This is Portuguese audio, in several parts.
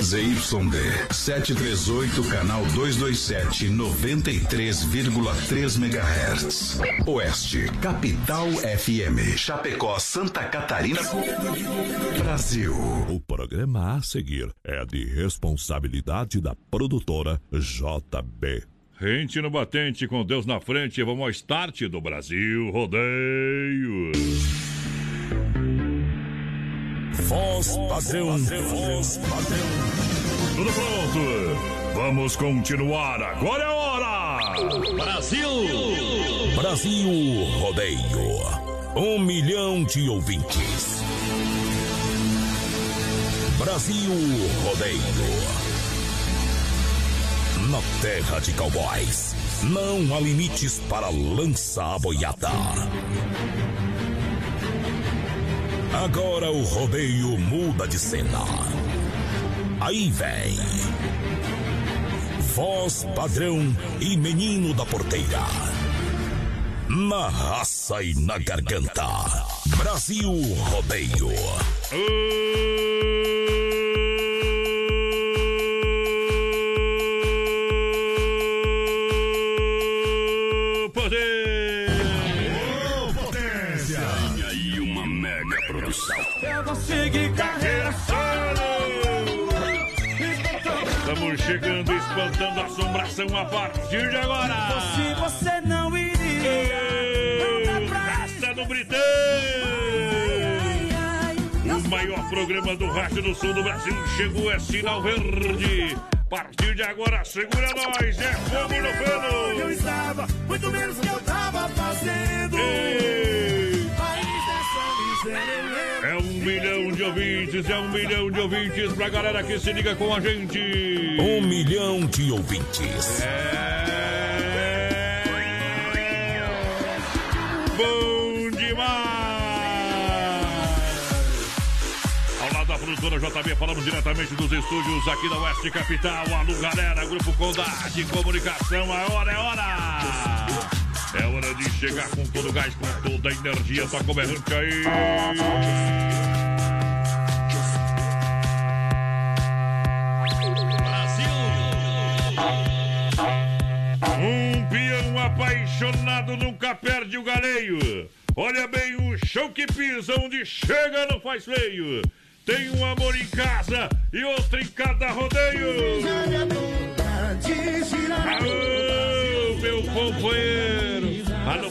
ZYD 738, canal 227, 93,3 MHz. Oeste, Capital FM. Chapecó, Santa Catarina. Brasil. O programa a seguir é de responsabilidade da produtora JB. Rente no batente, com Deus na frente, vamos ao start do Brasil Rodeio. Voz padrão, voz padrão. Tudo pronto? Vamos continuar, agora é hora! Brasil! Brasil Rodeio. Um milhão de ouvintes. Brasil Rodeio. Na terra de cowboys, não há limites para lançar a boiada. Agora o rodeio muda de cena. Aí vem. Voz padrão e menino da porteira. Na raça e na garganta. Brasil Rodeio. Assombração a partir de agora! Se você não iria, Raça do Britão! O maior programa do rádio do sul do Brasil chegou, é sinal verde. A partir de agora, segura nós, é fogo no eu pelo! estava, muito menos que eu tava fazendo. Ei! Eu. É um milhão de ouvintes, é um milhão de ouvintes pra galera que se liga com a gente. Um milhão de ouvintes. É... Bom demais! Ao lado da produtora JB, falamos diretamente dos estúdios aqui da Oeste Capital. Alô, galera, Grupo Condade Comunicação, a hora é hora! É hora de chegar com todo o gás, com toda a energia. Toca o berrante aí! Apaixonado nunca perde o galeio. Olha bem o chão que pisa, onde chega não faz feio. Tem um amor em casa e outro em cada rodeio. Alô, meu companheiro. Alô,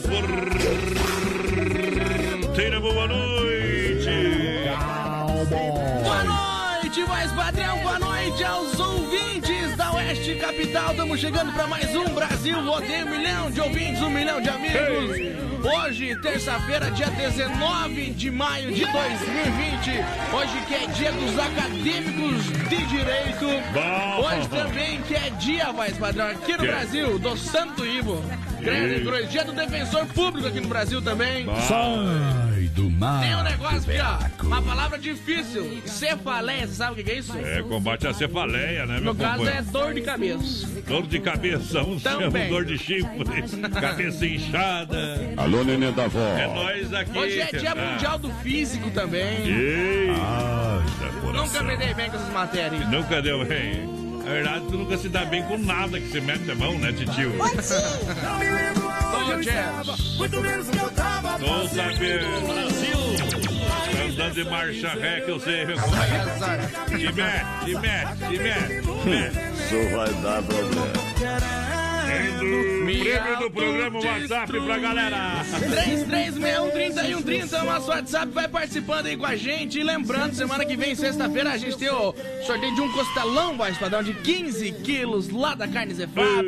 porteira, boa noite. Boa noite, voz padrão, boa noite aos Capital. Estamos chegando para mais um Brasil Rodeio, um milhão de ouvintes, um milhão de amigos. Hoje, terça-feira, dia 19 de maio de 2020. Hoje que é dia dos acadêmicos de direito. Bom. Hoje também que é dia, voz padrão, aqui no Que? Brasil, do Santo Ivo. Grande cruz. Dia do defensor público aqui no Brasil também. Sai do mar. Tem um negócio aqui, ó. Uma palavra difícil. Cefaleia, você sabe o que é isso? É combate à cefaleia, né, meu No caso é dor de cabeça. Dor de cabeça, uns chamam Também. dor de chifre, cabeça inchada. Alô, neném da avó. É nós aqui. Hoje é dia Ah. mundial do físico também. Ei, Nunca me dei bem com essas matérias. nunca deu bem. Na verdade, tu nunca se dá bem com nada que você mete a mão, né, titio? Não me lembro onde eu estava, muito menos que eu tava Tô fazendo. sabendo. Brasil! Tá andando de marcha ré que eu sei, meu companheiro. Azar. E mete, e mete, e mete, mete. Isso vai dar problema. Prêmio do programa WhatsApp pra galera. 33613130 é o nosso WhatsApp, vai participando aí com a gente. E lembrando, semana que vem, sexta-feira, a gente tem o sorteio de um costelão, voz padrão, de 15 quilos lá da Carne Zefap.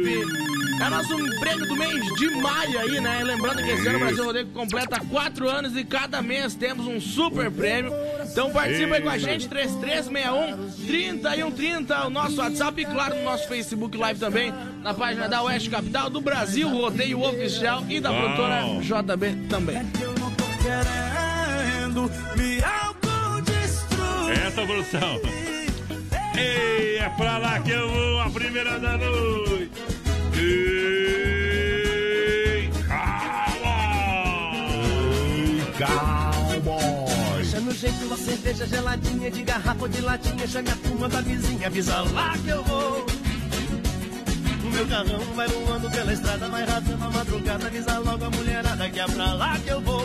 É nosso prêmio do mês de maio aí, né? Lembrando que esse ano o Brasil Rodeio completa 4 anos e cada mês temos um super prêmio. Então participa aí com a gente, 3361-3130, o nosso WhatsApp e claro, no nosso Facebook Live também, na página da Oeste Capital, do Brasil Rodeio Oficial e da produtora JB também. Eu não tô querendo me autodestruir. Essa produção. Ei, é pra lá que eu vou, a primeira da noite. Ei, calma! Cowboy. jeito uma cerveja geladinha de garrafa ou de latinha. Chame a turma da vizinha, avisa lá que eu vou. O meu carrão vai voando pela estrada, vai rasgando a madrugada. Avisa logo a mulherada que é pra lá que eu vou.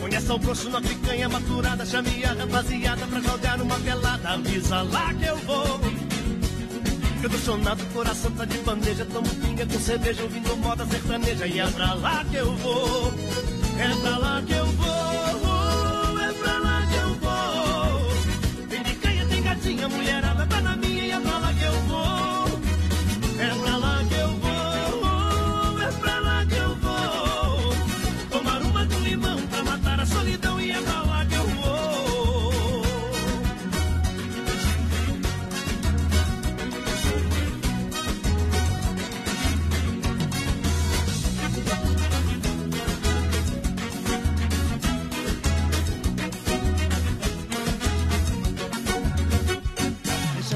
Conheça o grosso na picanha maturada, chame a rapaziada pra jogar uma pelada. Avisa lá que eu vou. Sonado, coração tá de bandeja, tomo pinga com cerveja, ouvindo moda sertaneja. E é pra lá que eu vou, é pra lá que eu vou,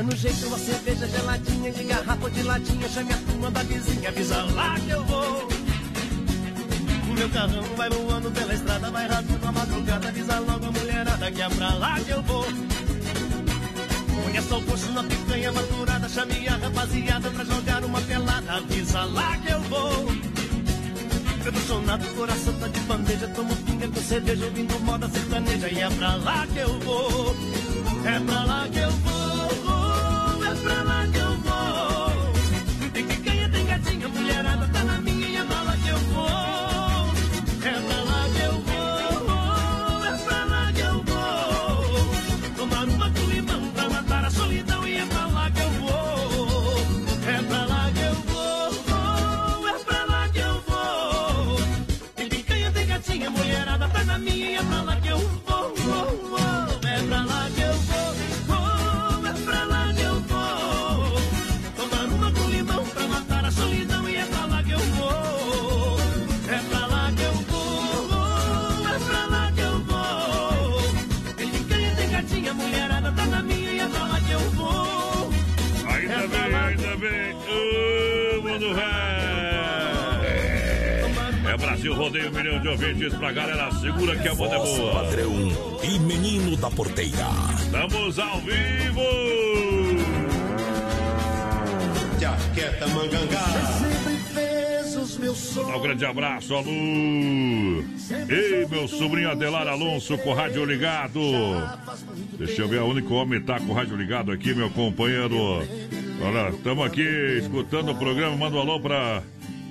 No jeito uma cerveja geladinha de garrafa ou de latinha. Chame a turma da vizinha, avisa lá que eu vou. O meu carrão vai voando pela estrada, vai rasgando a madrugada. Avisa logo a mulherada que é pra lá que eu vou. Conheça o poço na picanha maturada. Chame a rapaziada pra jogar uma pelada. Avisa lá que eu vou. Sonado, coração tá de bandeja. Tomo pinga com cerveja, ouvindo moda sertaneja. E é pra lá que eu vou. É pra lá que eu vou. Pra lá Brasil Rodeio, um milhão de ouvintes pra galera. Segura que a moda é boa. padrão e menino da porteira. Estamos ao vivo. Jaqueta mangangá. Sempre fez os meus sonhos. Um grande abraço, Alô. Ei, meu sobrinho Adelar Alonso com o rádio ligado. Deixa eu ver, o único homem tá com o rádio ligado aqui, meu companheiro. Olha, estamos aqui escutando o programa. Manda um alô pra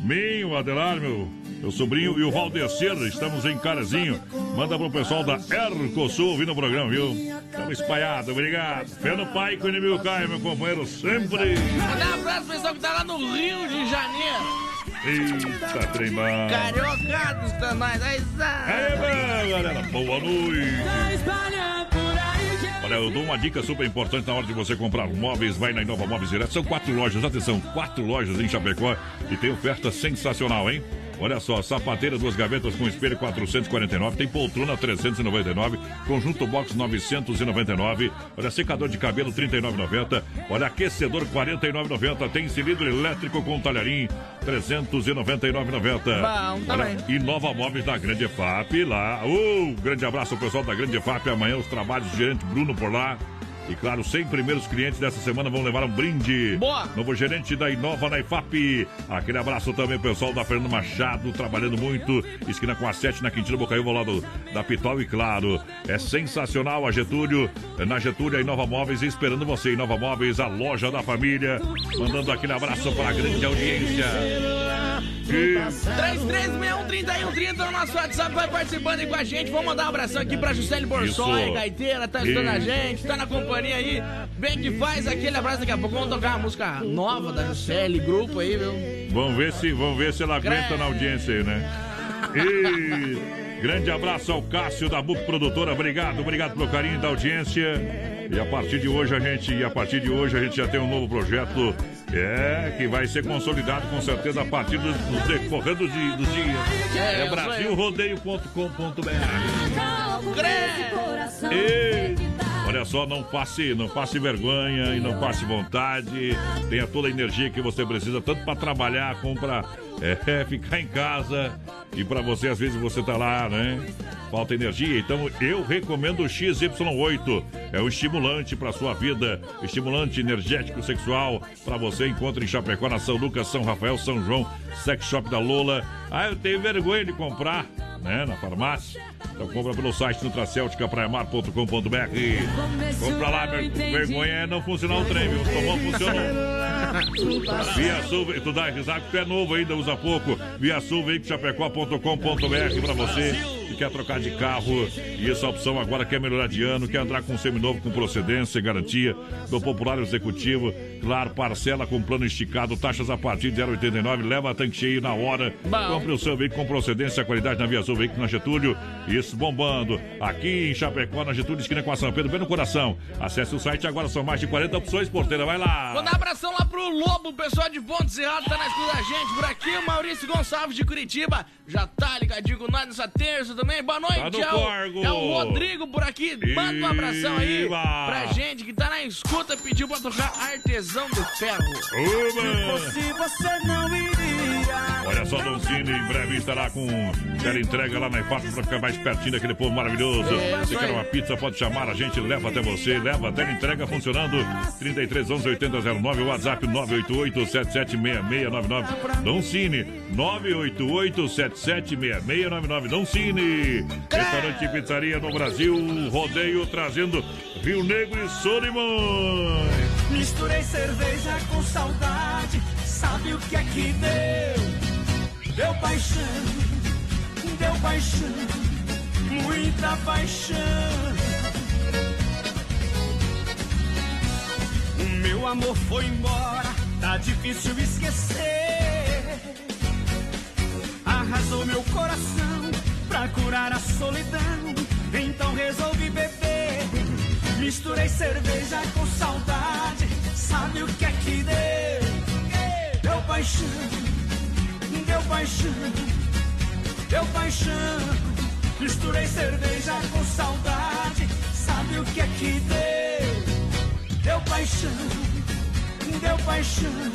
mim, o Adelar, meu, meu sobrinho, e o Valdecer. Estamos em Carazinho. Manda pro pessoal da Ercosul ouvindo o programa, viu? Estamos espalhados, obrigado. Fé no pai que o inimigo cai, meu companheiro, sempre. Mandar um abraço pro pessoal que tá lá no Rio de Janeiro. Eita, trem bom. Cariocados tá nós. Aí, Aí, meu, galera, boa noite. Olha, eu dou uma dica super importante na hora de você comprar móveis. Vai na Inova Móveis Direto. São quatro lojas, atenção, quatro lojas em Chapecó e tem oferta sensacional, hein? Olha só, sapateira, duas gavetas com espelho 449, tem poltrona 399, conjunto box 999, olha secador de cabelo 39,90, olha aquecedor 49,90, tem cilindro elétrico com talharim 399,90. Bom, tá Olha, bem. e Nova Móveis da Grande FAP lá. Uh, grande abraço ao pessoal da Grande FAP. Amanhã os trabalhos do gerente Bruno por lá. E claro, 100 primeiros clientes dessa semana vão levar um brinde. Boa. Novo gerente da Inova na IFAP. Aquele abraço também, pessoal da Fernando Machado, trabalhando muito. Esquina com a 7 na Quintino Bocaiúva, ao lado da Pitol. E claro, é sensacional a Getúlio. Na Getúlio, a Inova Móveis esperando você. Inova Móveis, a loja da família. Mandando aquele abraço para a grande audiência. E 3361-3130 no nosso WhatsApp, vai participando aí com a gente. Vamos mandar um abração aqui pra Juscelie Borsoi, gaiteira, tá ajudando a Isso. gente, tá na companhia aí. Bem que faz aquele abraço daqui a pouco. Vamos tocar uma música nova da Juscelie, grupo aí, viu? Vamos ver se, vamos ver se ela aguenta na audiência aí, né? E grande abraço ao Cássio da BUP Produtora. Obrigado, obrigado pelo carinho da audiência. E a partir de hoje a gente, e a partir de hoje a gente já tem um novo projeto, é que vai ser consolidado com certeza a partir do, do decorrer dos, di- dos dias. É, É brasilrodeio.com.br. Olha só, não passe, não passe vergonha e não passe vontade. Tenha toda a energia que você precisa, tanto para trabalhar como para é, ficar em casa. E para você, às vezes, você tá lá, né? Falta energia, então eu recomendo o XY8. É um estimulante para sua vida, estimulante energético sexual para você. Encontra em Chapecó, na São Lucas, São Rafael, São João, Sex Shop da Lola. Ah, eu tenho vergonha de comprar, né? Na farmácia. Então compra pelo site nutracelticapraiamar.com.br. Compra lá, vergonha é não funcionar o trem, viu? Tomou, funcionou. Via Sul, tu dá risada que tu é novo ainda, usa pouco. Via Sul, veiculochapecó.com.br pra você quer trocar de carro. E essa opção agora quer melhorar de ano, quer entrar com um seminovo com procedência e garantia do Popular Executivo. Claro, parcela com plano esticado, taxas a partir de 0,89, leva tanque cheio na hora. Bom. Compre o seu veículo com procedência, qualidade na Via Sul, veículo na Getúlio. Isso bombando. Aqui em Chapecó, na Getúlio, esquina com a São Pedro, bem no coração. Acesse o site agora, são mais de 40 opções, porteira, vai lá. Vou dar um abração lá pro Lobo, pessoal de Pontes Errado tá na escuta da gente. Por aqui, o Maurício Gonçalves de Curitiba, já tá ligadinho com nós nessa terça também. Boa noite, tá é, o, é, o, Rodrigo por aqui. Manda um abração aí pra gente que tá na escuta, pediu pra tocar Artesão do Ferro. Uba. Se você não iria. Olha só, Donzini, em breve estará com tela entrega lá na IFAP pra ficar mais pertinho daquele povo maravilhoso. É, Se quer uma pizza, pode chamar, a gente leva até você. Leva até a entrega funcionando. 33 11 80 09, WhatsApp 988 776699. Donzini, 988 776699. Donzini. Restaurante e pizzaria no Brasil, rodeio trazendo Rio Negro e Solimões. Misturei cerveja com saudade, sabe o que é que deu? Deu paixão, deu paixão, muita paixão. O meu amor foi embora, tá difícil esquecer. Arrasou meu coração pra curar a solidão. Então resolvi beber. Misturei cerveja com saudade. Sabe o que é que deu? Deu paixão, deu paixão, deu paixão. Misturei cerveja com saudade. Sabe o que é que deu? Deu paixão, deu paixão,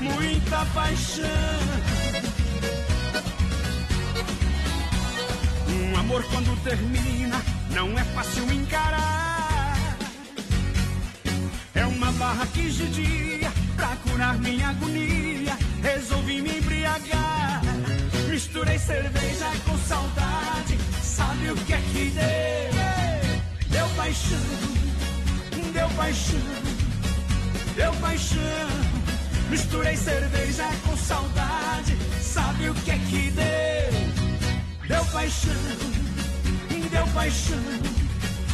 muita paixão. Um amor quando termina não é fácil encarar. É uma barra que judia pra curar minha agonia. Resolvi me embriagar. Misturei cerveja com saudade. Sabe o que é que deu? Deu paixão, deu paixão, deu paixão. Misturei cerveja com saudade. Sabe o que é que deu? Deu paixão, deu paixão,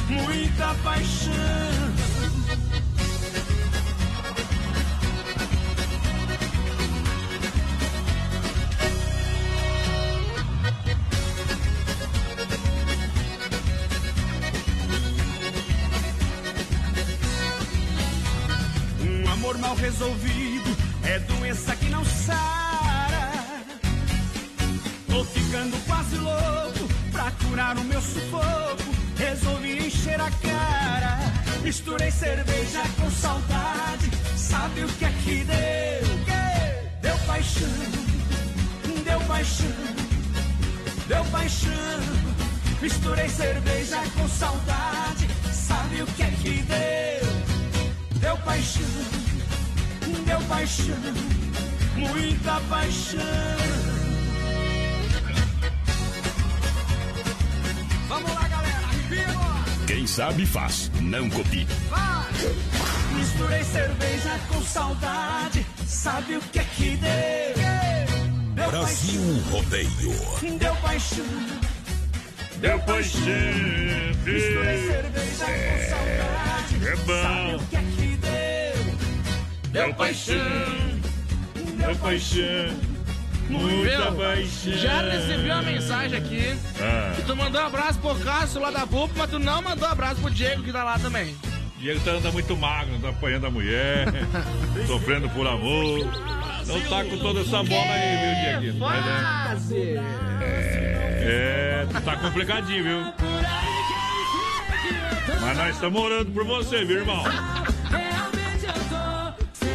muita paixão. Um amor mal resolvido é doença que não sara. Tô ficando quase louco pra curar o meu sufoco. Resolvi encher a cara. Misturei cerveja com saudade. Sabe o que é que deu? Deu paixão, deu paixão, deu paixão. Misturei cerveja com saudade. Sabe o que é que deu? Deu paixão, deu paixão, muita paixão. Quem sabe faz, não copie. Misturei cerveja com saudade, sabe o que é que deu? deu Brasil paixão. Rodeio. Deu paixão. Deu paixão. Misturei cerveja com saudade, é bom. sabe o que é que deu? Deu paixão. Deu paixão. Muita Viu? paixão. Já recebi uma mensagem aqui Ah. que tu mandou um abraço pro Cássio lá da Pupa, mas tu não mandou um abraço pro Diego que tá lá também. Diego tá andando muito magro, tá apanhando a mulher, sofrendo por amor. Não tá com toda essa bola aí, viu, Diego? Mas, é, Fase. é, tá complicadinho, viu? Mas nós estamos orando por você, viu, irmão?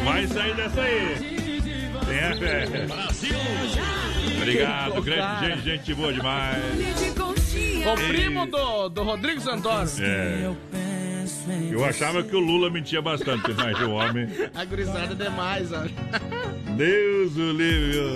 Vai sair dessa aí. Fé. Brasil! Obrigado, grande gente, gente boa demais. O primo do, do Rodrigo Santoro. É. Eu achava que o Lula mentia bastante, mas o homem. A gurizada é demais, ó. Deus o livre.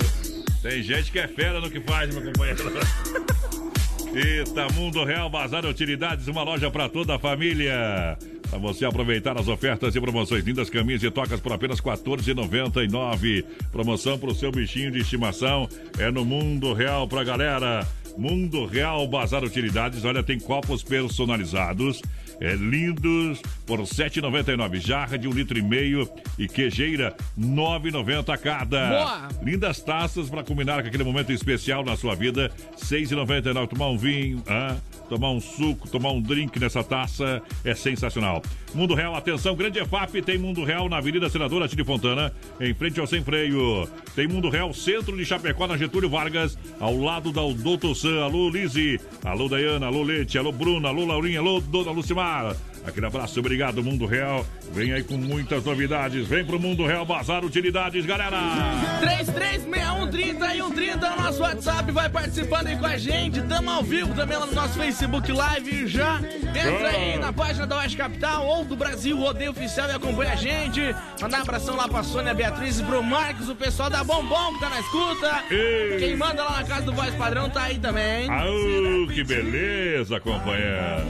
Tem gente que é fera no que faz, meu companheiro. Eita, Mundo Real Bazar Utilidades, uma loja para toda a família. Para você aproveitar as ofertas e promoções lindas, caminhas e tocas por apenas R$ 14,99. Promoção para o seu bichinho de estimação é no Mundo Real pra galera. Mundo Real Bazar Utilidades, olha, tem copos personalizados é, lindos por R$ 7,99. Jarra de um litro e meio e quejeira R$ 9,90 cada. Boa. Lindas taças para combinar com aquele momento especial na sua vida. R$ 6,99. Tomar um vinho, ah, tomar um suco, tomar um drink nessa taça é sensacional. Mundo Real, atenção, Grande EFAP tem Mundo Real na Avenida Senadora Tire Fontana, em frente ao Sem Freio. Tem Mundo Real, centro de Chapecó, na Getúlio Vargas, ao lado da Doutor Sam. Alô, Lise. Alô, Dayana. Alô, Leite. Alô, Bruna. Alô, Laurinha. Alô, Dona Lucimar. Aquele abraço, obrigado, Mundo Real. Vem aí com muitas novidades. Vem pro Mundo Real Bazar Utilidades, galera. 336130 e 130 é o nosso WhatsApp. Vai participando aí com a gente. Tamo ao vivo também lá no nosso Facebook Live. Já entra aí na página da Oeste Capital ou do Brasil Rodeio Oficial e acompanha a gente. Mandar um abração lá pra Sônia Beatriz e pro Marcos, o pessoal da Bombom que tá na escuta. Ei. Quem manda lá na casa do Voz Padrão tá aí também. Aô, que beleza, companheiro.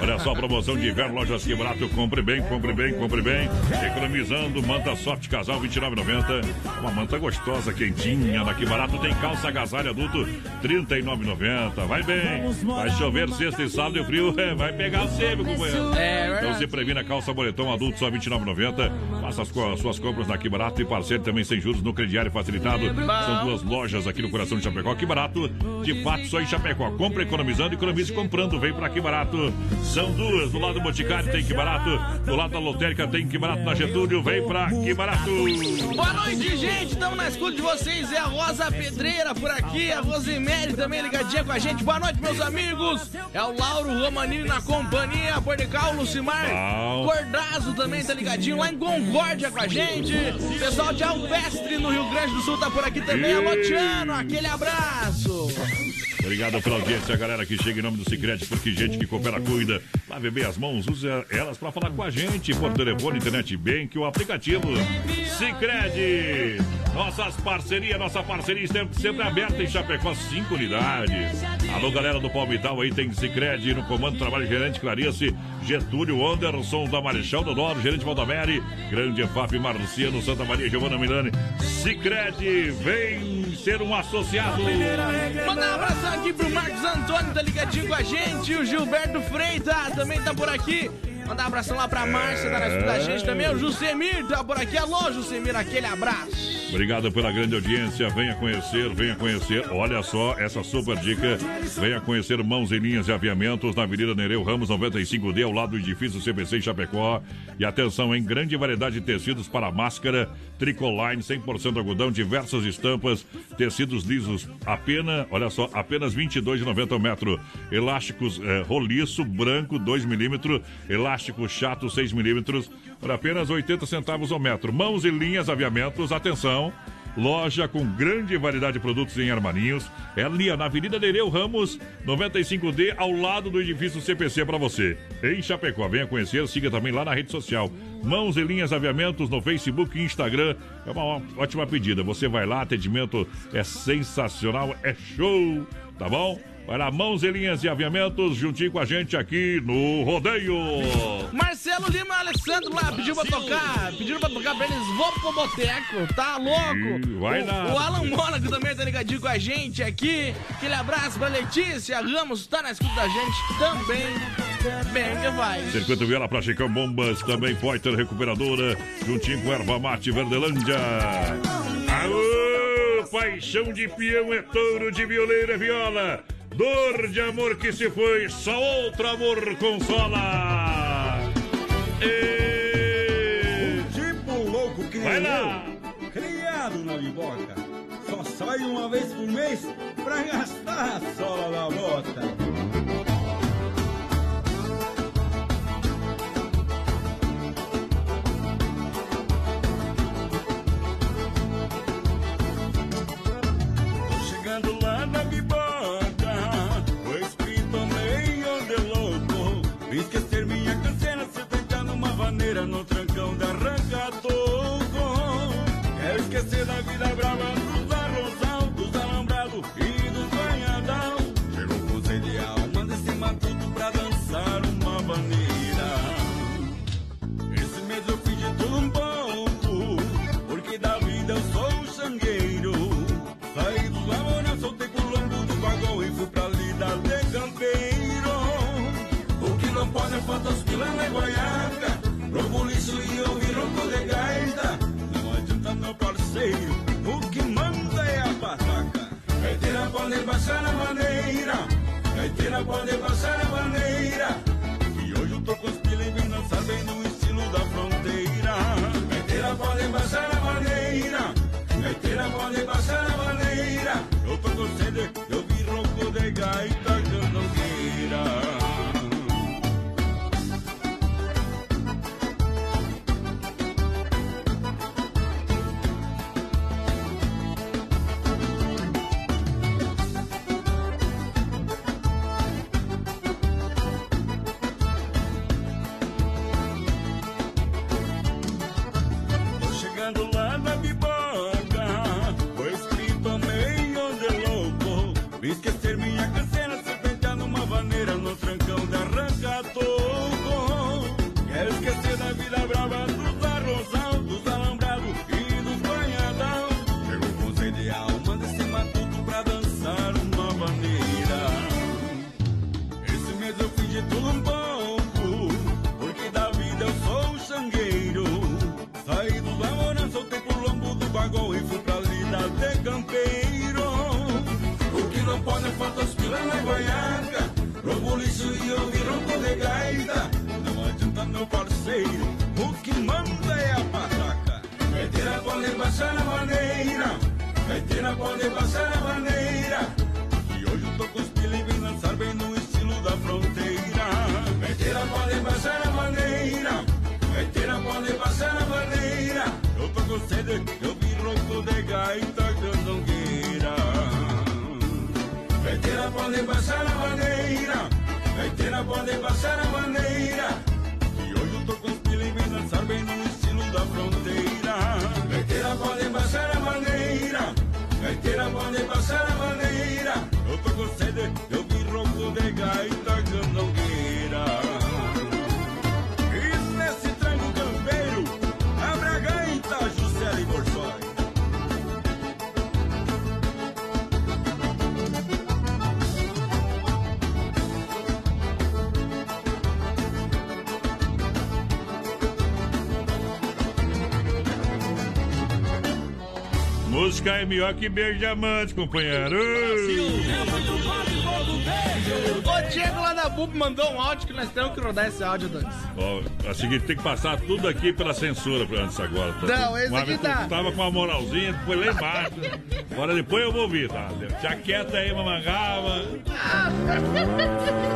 Olha só a promoção de inverno, lojas que barato. Compre bem, compre bem, compre bem. Economizando, manta soft casal 29,90. Uma manta gostosa, quentinha. Na que barato tem calça agasalho adulto 39,90. Vai bem. Vai chover sexta e sábado e o frio é, vai pegar você, meu companheiro. É Então se previna calça boletão adulto só 29,90. Faça as, as suas compras na Que Barato e parceiro também sem juros no crediário facilitado. São duas lojas aqui no coração de Chapecó. Que Barato, de fato, só em Chapecó. Compre economizando, economize comprando. Vem pra Que Barato. São duas. Do lado do Boticário tem Que Barato. Do lado da lotérica tem Que Barato na Getúlio. Vem pra Que Barato. Boa noite, gente. Estamos na escuta de vocês. É a Rosa Pedreira por aqui. A Rosemary também ligadinha com a gente. Boa noite, meus amigos. É o Lauro Romanini na companhia. Pornical, Lucimar. Cordazo também tá ligadinho lá em Concórdia com a gente. Pessoal de Alpestre, no Rio Grande do Sul, tá por aqui também. Alô, Tiano. Aquele abraço. Obrigado pela audiência, galera que chega em nome do Cicred, porque gente que coopera cuida. Lave bem as mãos, use elas para falar com a gente por telefone, internet bank, o aplicativo Cicred. Nossas parcerias, nossa parceria sempre, sempre aberta em Chapecó, cinco unidades. Alô, galera do Palmital aí, tem Cicred no comando, trabalho gerente Clarice, Getúlio Anderson da Marechal Dodoro, gerente Valdamere, Grande EFAP Marciano, Santa Maria, Giovana Milani. Cicred, vem ser um associado. Mandar um abração aqui pro Marcos Antônio, tá ligadinho com a gente. O Gilberto Freitas também tá por aqui. Mandar um abração lá pra Márcia, tá na escuta da gente também. O Jusemir tá por aqui. Alô, Jusemir, aquele abraço. Obrigado pela grande audiência. Venha conhecer, venha conhecer. Olha só essa super dica. Venha conhecer Mãos e Linhas de Aviamentos na Avenida Nereu Ramos 95D, ao lado do edifício CBC Chapecó. E atenção, em grande variedade de tecidos para máscara, tricoline, 100% algodão, diversas estampas, tecidos lisos, apenas, olha só, apenas R$ 22,90 o metro. Elásticos eh, roliço, branco, 2 milímetros. Elástico chato, 6 milímetros, por apenas 80 centavos ao metro. Mãos e linhas aviamentos, atenção. Loja com grande variedade de produtos em armarinhos. É ali na Avenida Nereu Ramos, 95D, ao lado do edifício CPC para você. Em Chapecó, venha conhecer, siga também lá na rede social. Mãos e linhas aviamentos no Facebook e Instagram. É uma ótima pedida. Você vai lá, atendimento é sensacional, é show, tá bom? Vai lá, mãos e linhas de aviamentos, juntinho com a gente aqui no Rodeio. Marcelo Lima e Alessandro lá pediu pra tocar. Pediram pra tocar pra eles. Vou pro boteco. Tá louco? Ih, vai o, lá. o Alan Mônaco também tá ligadinho com a gente aqui. Aquele abraço pra Letícia Ramos. Tá na escuta da gente também. Bem que vai. Circuito Viola pra Chicão Bombas, também Poiter Recuperadora, juntinho com Erva Mate Verdelândia. Aô, paixão de peão é touro, de violeiro é viola. Dor de amor que se foi, só outro amor consola. E... Tipo louco que Vai lá. eu, criado na biboca. Só sai uma vez por mês pra gastar a sola da bota. Trancão da arranca toco. Quero esquecer da vida brava gaiteira pode baixar a maneira. É melhor que beijo de amante, companheiro. O Diego lá da BUP mandou um áudio que nós temos que rodar esse áudio, Dantes. Ó, é o seguinte, tem que passar tudo aqui pela censura antes agora. Tá? Não, esse aqui tá. tava com uma moralzinha, foi lá embaixo. Agora depois eu vou ouvir, tá? Já quieta aí, mamangava.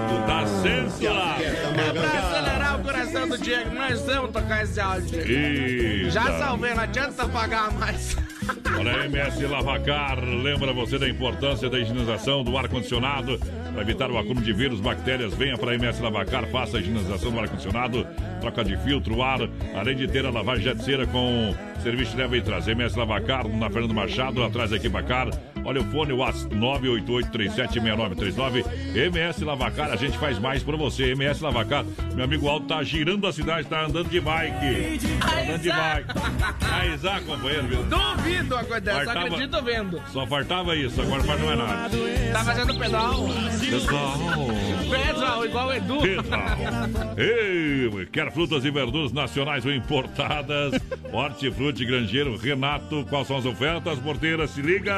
Tu tá censurado. É pra acelerar o coração do Diego, nós vamos tocar esse áudio. Eita. Já salvei, não adianta pagar mais. MS Lavacar lembra você da importância da higienização do ar-condicionado. Para evitar o acúmulo de vírus, bactérias, venha para a MS Lavacar, faça a higienização do ar-condicionado, troca de filtro, ar, além de ter a lavagem jet cera com serviço de leva e traz. MS Lavacar, na Fernando Machado, atrás da Equipacar. Olha o fone, o WhatsApp 988376939. MS Lavacar, a gente faz mais para você. MS Lavacar, meu amigo Alto tá girando a cidade, tá andando de bike. Tá andando de bike. Aí, companheiro, viu? Duvido uma coisa dessa, Fartava- acredito vendo. Só faltava isso, agora não é nada. Tá fazendo pedal. Pessoal, Pedal, igual o Edu. pedal. Ei, quer frutas e verduras nacionais ou importadas? Hortifruti Grangeiro Renato, quais são as ofertas? Porteira, se liga!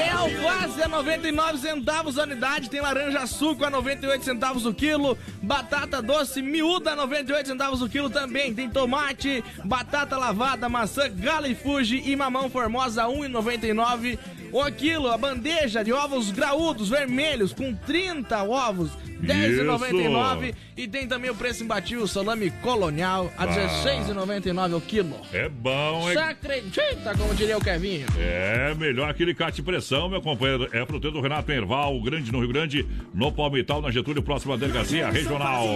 Tem alface a 99 centavos a unidade, tem laranja suco a 98 centavos o quilo, batata doce miúda a 98 centavos o quilo também, tem tomate, batata lavada, maçã gala e fuji e mamão formosa a 1,99 o quilo, a bandeja de ovos graúdos vermelhos com 30 ovos, 10,99. E tem também o preço imbatível, salame colonial, a 16,99 o quilo. É bom, hein? Você acredita, como diria o Kevinho? É, melhor aquele cate pressão, meu companheiro. É fruteiro do Renato Erval, grande no Rio Grande, no Palmital, na Getúlio, próxima delegacia regional.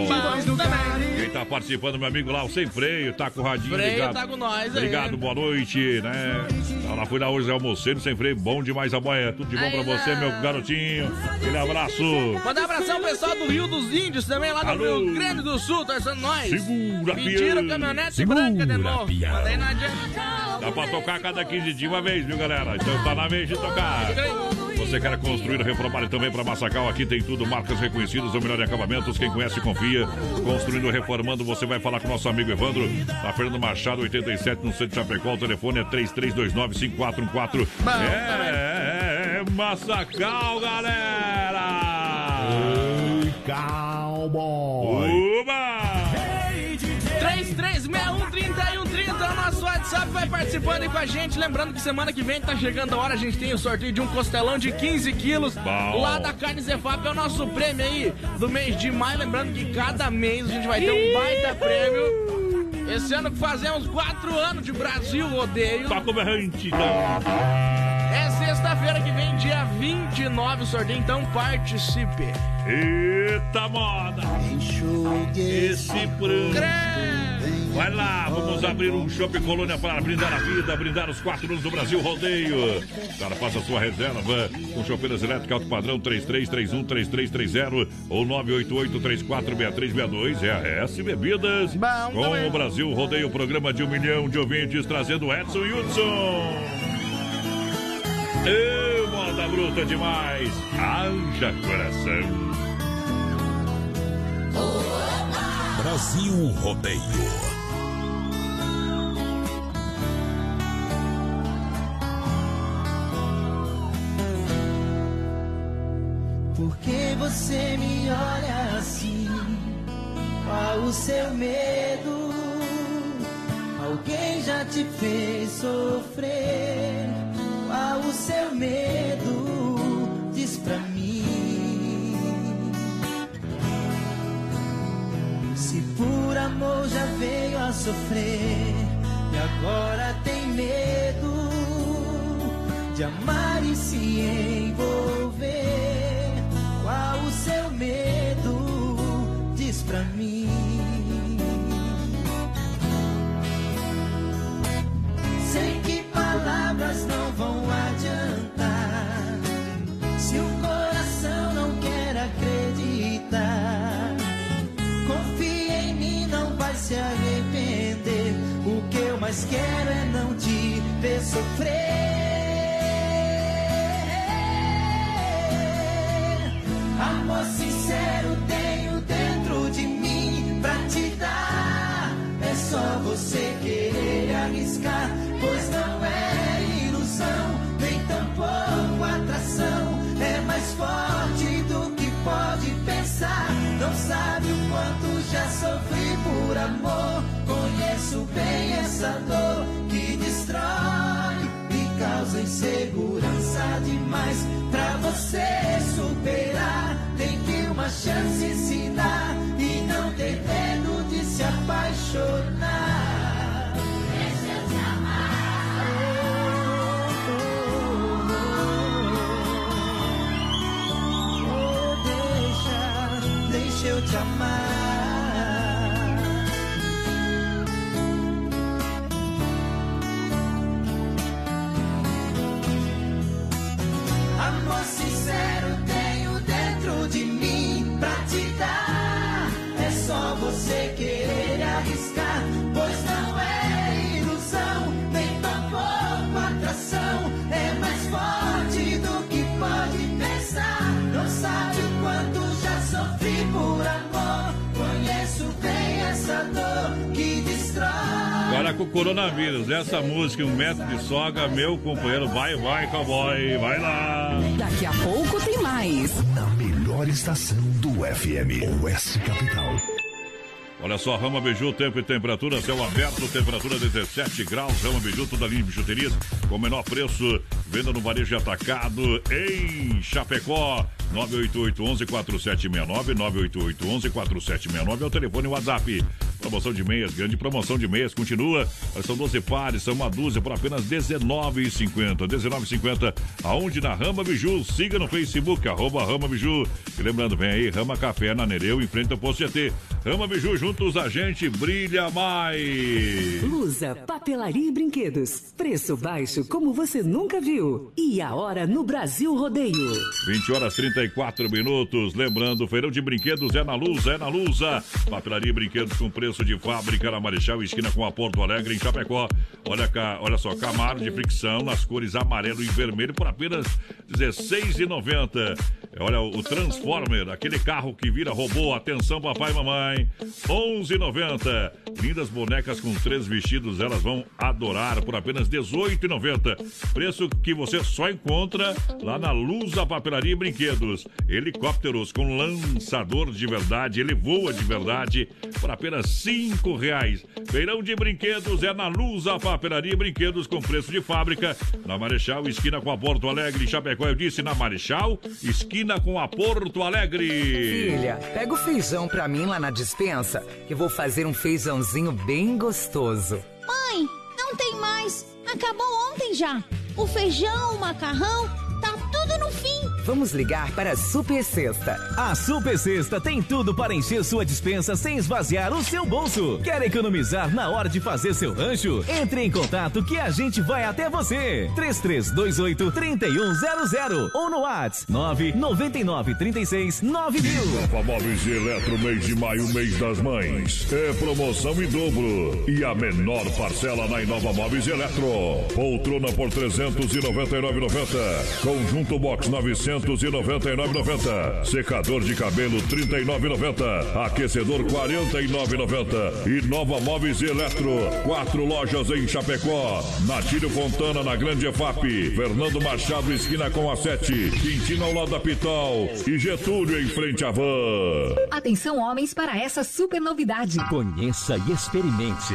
Quem tá participando, meu amigo lá, o Sem Freio, tá com o radinho Freio ligado. tá com nós aí. Obrigado, boa noite, né? Tá lá, fui lá hoje, almocei no Sem Freio, bom demais a boia. Tudo de bom pra você, meu garotinho. Aquele abraço. Mandar um abração pessoal do Rio dos Índios também, lá do Alô. Rio Grande do Sul, torcendo nós. Segura, Pediram pião. caminhonete Segura, branca de novo. pião. Mas aí não adianta. Dá pra tocar cada 15 dias uma vez, viu, galera? Então tá na vez de tocar. Você quer construir, reformar e também para Massacal, aqui tem tudo, marcas reconhecidas, o melhor em acabamentos, quem conhece confia. Construindo, reformando, você vai falar com o nosso amigo Evandro, na Fernando Machado, 87, no centro de Chapecó, o telefone é 3329-5414. É, é, é Massacal, galera! Cowboy. Uba! 33613130 é o nosso WhatsApp, vai participando aí com a gente. Lembrando que semana que vem tá chegando a hora, a gente tem o sorteio de um costelão de 15 quilos Bom. lá da Carne Zefap. É o nosso prêmio aí do mês de maio. Lembrando que cada mês a gente vai ter um baita prêmio. Esse ano que fazemos 4 anos de Brasil Rodeio. Toca o berrante, então. É sexta-feira que vem, dia 29, o sorteio, então participe. Eita moda! Esse pranto. Vai lá, vamos abrir um Shopping Colônia para brindar a vida, brindar os quatro anos do Brasil Rodeio. Cara, faça sua reserva com chopeiras elétricas alto padrão 3331-3330 ou 988-346362. É a S Bebidas. Bom com também. o Brasil Rodeio, programa de um milhão de ouvintes, trazendo Edson Hudson. Ê, moda bruta demais. Haja coração. Brasil Rodeio. Você me olha assim? Qual o seu medo? Alguém já te fez sofrer? Qual o seu medo? Diz pra mim. Se por amor já veio a sofrer e agora tem medo de amar e se envolver. Qual o seu medo? Diz pra mim. Sei que palavras não vão adiantar. Se o coração não quer acreditar, confia em mim, não vai se arrepender. O que eu mais quero é não te ver sofrer. Amor sincero tenho dentro de mim pra te dar. É só você querer arriscar, pois não é ilusão, nem tampouco atração. É mais forte do que pode pensar. Não sabe o quanto já sofri por amor. Conheço bem essa dor que destrói e causa insegurança demais. Pra você chance ensinar e não ter medo de se apaixonar. Com o coronavírus, essa música, um metro de soga, meu companheiro, vai, vai, cowboy, vai lá. Daqui a pouco tem mais. Na melhor estação do FM, Oeste Capital. Olha só, Rama Biju, tempo e temperatura, céu aberto, temperatura 17 graus, Rama Biju, toda linha de bijuterias, com o menor preço, venda no varejo atacado em Chapecó. 988 11 4769 988 11 4769 é o telefone WhatsApp. Promoção de meias, grande promoção de meias, continua. São 12 pares, são uma dúzia por apenas R$19,50. R$19,50. Aonde? Na Rama Biju. Siga no Facebook, arroba Rama Biju. E lembrando, vem aí, Rama Café na Nereu, em frente ao Posto GT. Rama Biju, juntos a gente brilha mais. Lusa, papelaria e brinquedos. Preço baixo como você nunca viu. E a hora no Brasil Rodeio. 20 horas 34 minutos. Lembrando, feirão de brinquedos é na Lusa, é na Lusa. Papelaria e brinquedos com preço de fábrica na Marechal, esquina com a Porto Alegre, em Chapecó. Olha, cá, olha só, Camaro de fricção nas cores amarelo e vermelho por apenas R$16,90. Olha, o Transformer, aquele carro que vira robô. Atenção, papai e mamãe. R$11,90. Lindas bonecas com três vestidos, elas vão adorar por apenas R$18,90. Preço que você só encontra lá na Luz da Papelaria e Brinquedos. Helicópteros com lançador de verdade, ele voa de verdade por apenas cinco reais. Feirão de brinquedos é na Luz da Papelaria e Brinquedos com preço de fábrica. Na Marechal, esquina com a Porto Alegre, Chapecó. Eu disse na Marechal, esquina com a Porto Alegre. Filha, pega o feijão pra mim lá na dispensa, que vou fazer um feijãozinho bem gostoso. Mãe, não tem mais. Acabou ontem já. O feijão, o macarrão, tá tudo no fim. Vamos ligar para a Super Sexta. A Super Sexta tem tudo para encher sua dispensa sem esvaziar o seu bolso. Quer economizar na hora de fazer seu rancho? Entre em contato que a gente vai até você. 3328 3100 ou no WhatsApp 999 36 9000. Nova Móveis e Eletro, mês de maio, mês das mães. É promoção em dobro. E a menor parcela na Inova Móveis e Eletro. Poltrona por 399,90. Conjunto Box 999,90. Secador de cabelo 39,90. Aquecedor 49,90. E Nova Móveis e Eletro. Quatro lojas em Chapecó. Natílio Fontana na Grande EFAP. Fernando Machado esquina com a 7. Quintino ao lado da Pitol. E Getúlio em frente à van. Atenção, homens, para essa super novidade. Conheça e experimente.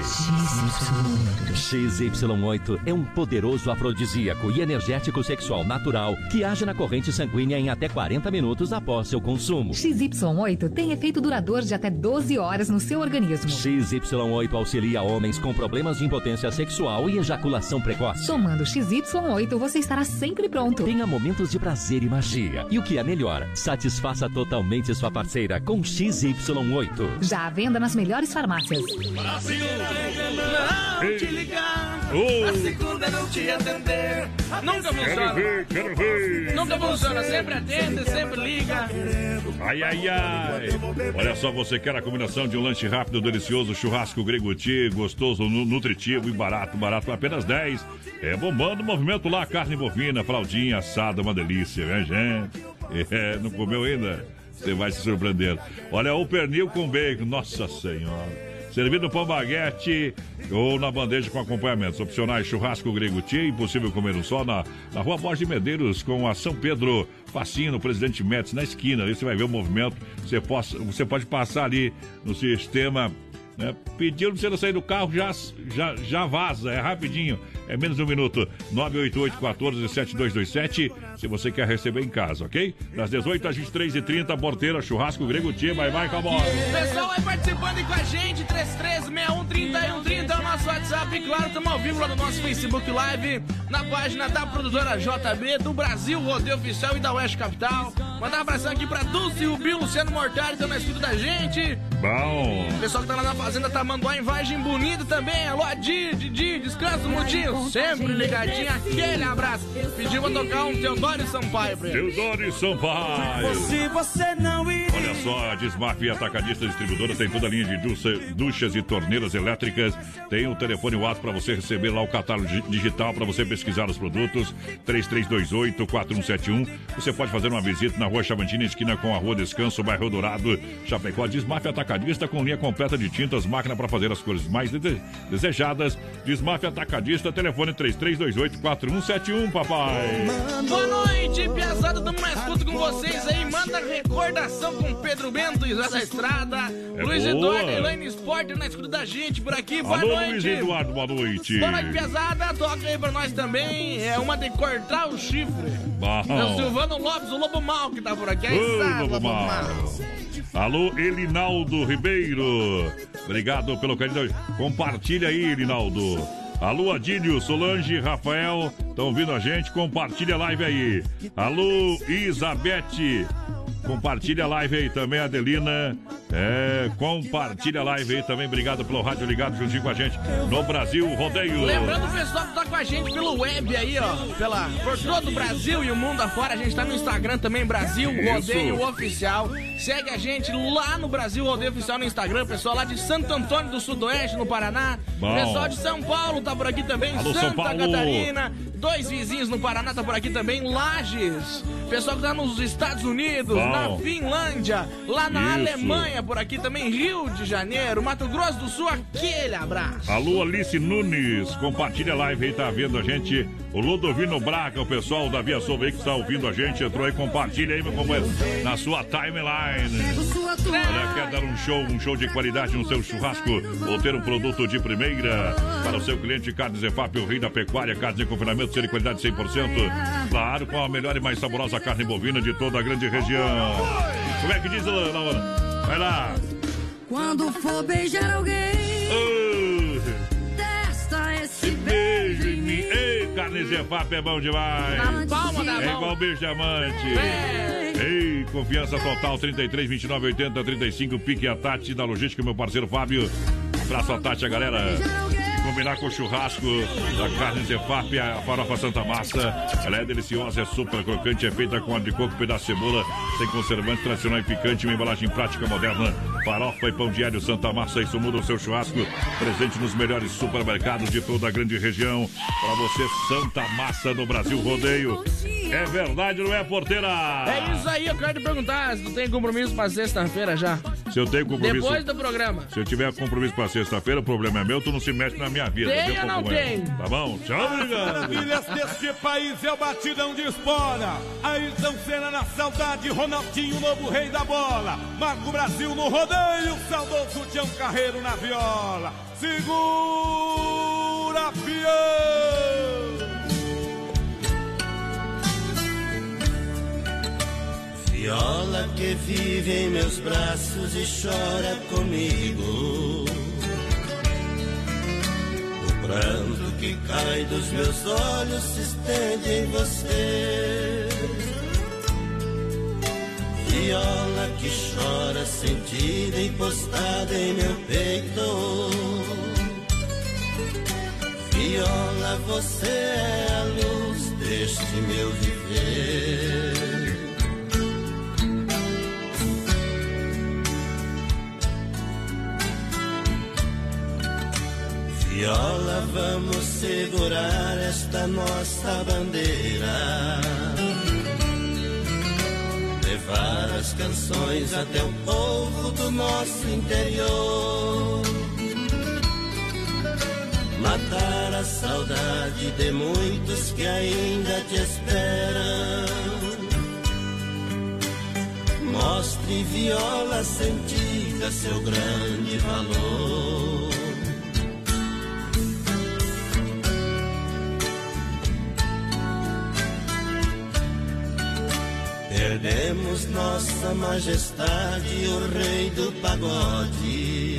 XY8 é um poderoso afrodisíaco e energético sexual natural que age na corrente sanguínea em até 40 minutos após seu consumo. XY8 tem efeito duradouro de até 12 horas no seu organismo. XY8 auxilia homens com problemas de impotência sexual e ejaculação precoce. Tomando XY8, você estará sempre pronto. Tenha momentos de prazer e magia. E o que é melhor, satisfaça totalmente sua parceira com XY8. Já à venda nas melhores farmácias. Brasil! Não te ligar, Oh. a segunda não te atender. Nunca funciona. Quero ver, quero ver. Nunca funciona, sempre atende, sempre liga. Ai, ai, ai. Olha só, você quer a combinação de um lanche rápido, delicioso, churrasco grego tia, gostoso, nu- nutritivo e barato, barato por apenas 10. É bombando o movimento lá, carne bovina, fraldinha, assada, uma delícia, né, gente? É, não comeu ainda? Você vai se surpreender. Olha, o pernil com bacon, nossa senhora. Servido pão baguete ou na bandeja com acompanhamentos. Opcionais churrasco grego tia, impossível comer um só na, na rua Borges de Medeiros com a São Pedro. Facinho, no Presidente Médici, na esquina. Ali você vai ver o movimento. Você, possa, você pode passar ali no sistema. Né? Pra você não sair do carro, já, já, já vaza. É rapidinho. É menos de um minuto. 988 14 7227 se você quer receber em casa, ok? Das 18 às 23h30, Porteira, Churrasco Grego Tia. Bye bye, cowboy. Pessoal, vai participando aí com a gente, 33613130 é o nosso WhatsApp. E claro, estamos ao vivo lá no nosso Facebook Live, na página da produtora JB, do Brasil Rodeio Oficial e da Oeste Capital. Mandar um abração aqui pra Dulce, Rubio, Luciano Mortari, dando a escuta da gente. Bom. O pessoal que tá lá na Fazenda Tamanduá, em Vargem Bonita também. Alô, Adi, Didi, descansa, Mudinho. Sempre ligadinho, aquele abraço. Pediu pra tocar um Teodoro Sampaio pra ele. Teodoro Sampaio. Se você não ir. Olha só, a Desmaf Atacadista Distribuidora tem toda a linha de ducha- duchas e torneiras elétricas. Tem o telefone WhatsApp para você receber lá o catálogo di- digital para você pesquisar os produtos. 3328-4171. Você pode fazer uma visita na Rua Chavantina, esquina com a Rua Descanso, bairro Dourado, Chapecó. Desmaf Atacadista com linha completa de tintas, máquina para fazer as cores mais dese- desejadas. Desmaf Atacadista, telefone 3328-4171, papai. Boa noite, piazada, tamo na escuta com vocês aí. Manda recordação com Pedro Bento, Isá da Estrada, É Luiz boa. Eduardo, Elaine Sport na escuta da gente por aqui. Boa Alô, noite. Luiz Eduardo, boa noite. Boa noite, piazada. Toca aí pra nós também. É uma de cortar o chifre. Bom. É o Silvano Lopes, o Lobo Mal que tá por aqui. Aí Ô, Lobo Mal. Alô, Elinaldo Ribeiro. Obrigado pelo carinho. Compartilha aí, Elinaldo. Alô, Adílio, Solange, Rafael, estão ouvindo a gente? Compartilha a live aí. Alô, Isabete. Compartilha a live aí também, Adelina. É, compartilha a live aí também. Obrigado pelo rádio ligado juntinho com a gente no Brasil Rodeio. Lembrando o pessoal que tá com a gente pelo web aí, ó. Pela, por todo o Brasil e o mundo afora. A gente tá no Instagram também, Brasil Isso. Rodeio Oficial. Segue a gente lá no Brasil Rodeio Oficial no Instagram. Pessoal lá de Santo Antônio do Sudoeste, no Paraná. Bom. Pessoal de São Paulo tá por aqui também. Alô, Santa. Catarina. Dois vizinhos no Paraná tá por aqui também. Lages. Pessoal que tá nos Estados Unidos, Bom. na Finlândia, lá na Isso. Alemanha, por aqui também. Rio de Janeiro, Mato Grosso do Sul. Aquele abraço. Alô, Alice Nunes, compartilha a live aí, tá vendo a gente. O Ludovino Braga, o pessoal da Via Sul aí que está ouvindo a gente, entrou aí, compartilha aí, meu companheiro, na sua timeline. Olha, quer dar um show, um show de qualidade no seu churrasco ou ter um produto de primeira para o seu cliente Carnes Efap, o rei da pecuária, carnes de confinamento, de qualidade 100%. Claro, com a melhor e mais saborosa carne bovina de toda a grande região. Como é que diz, Laura? Vai lá. Quando for beijar alguém, testa esse Beijo em mim. Ei, carne Zefap é bom demais. Na palma da É mão. igual beijo de amante. Ei, confiança total, 33, 29, 80, 35, Pique a Tati da Logística, meu parceiro Fábio. Abraço a Tati, a galera. Combinar com o churrasco da carne Zefap, a farofa Santa Massa. Ela é deliciosa, é super crocante, é feita com de coco, pedaço de cebola, sem conservante, tradicional e picante, uma embalagem prática moderna. Farofa e pão diário Santa Massa, isso muda o seu churrasco. Presente nos melhores supermercados de toda a grande região. Para você, Santa Massa do Brasil Rodeio. É verdade, não é, porteira? É isso aí, eu quero te perguntar se tu tem compromisso pra sexta-feira já. Se eu tenho compromisso. Depois do programa. Se eu tiver compromisso pra sexta-feira, o problema é meu, tu não se mexe na minha vida. Tem viu, ou não tem? Tá bom? Tchau, obrigado. Maravilhas deste país é o batidão de espora. Ayrton Senna na saudade, Ronaldinho, novo rei da bola. Marco Brasil no rodeio, saudoso Tião Carreiro na viola. Segura, fião! Viola que vive em meus braços e chora comigo. Pranto que cai dos meus olhos se estende em você. Viola que chora sentida encostada em meu peito. Viola, você é a luz deste meu viver. Viola, vamos segurar esta nossa bandeira. Levar as canções até o povo do nosso interior. Matar a saudade de muitos que ainda te esperam. Mostre viola sentida seu grande valor. Perdemos nossa majestade, o rei do pagode.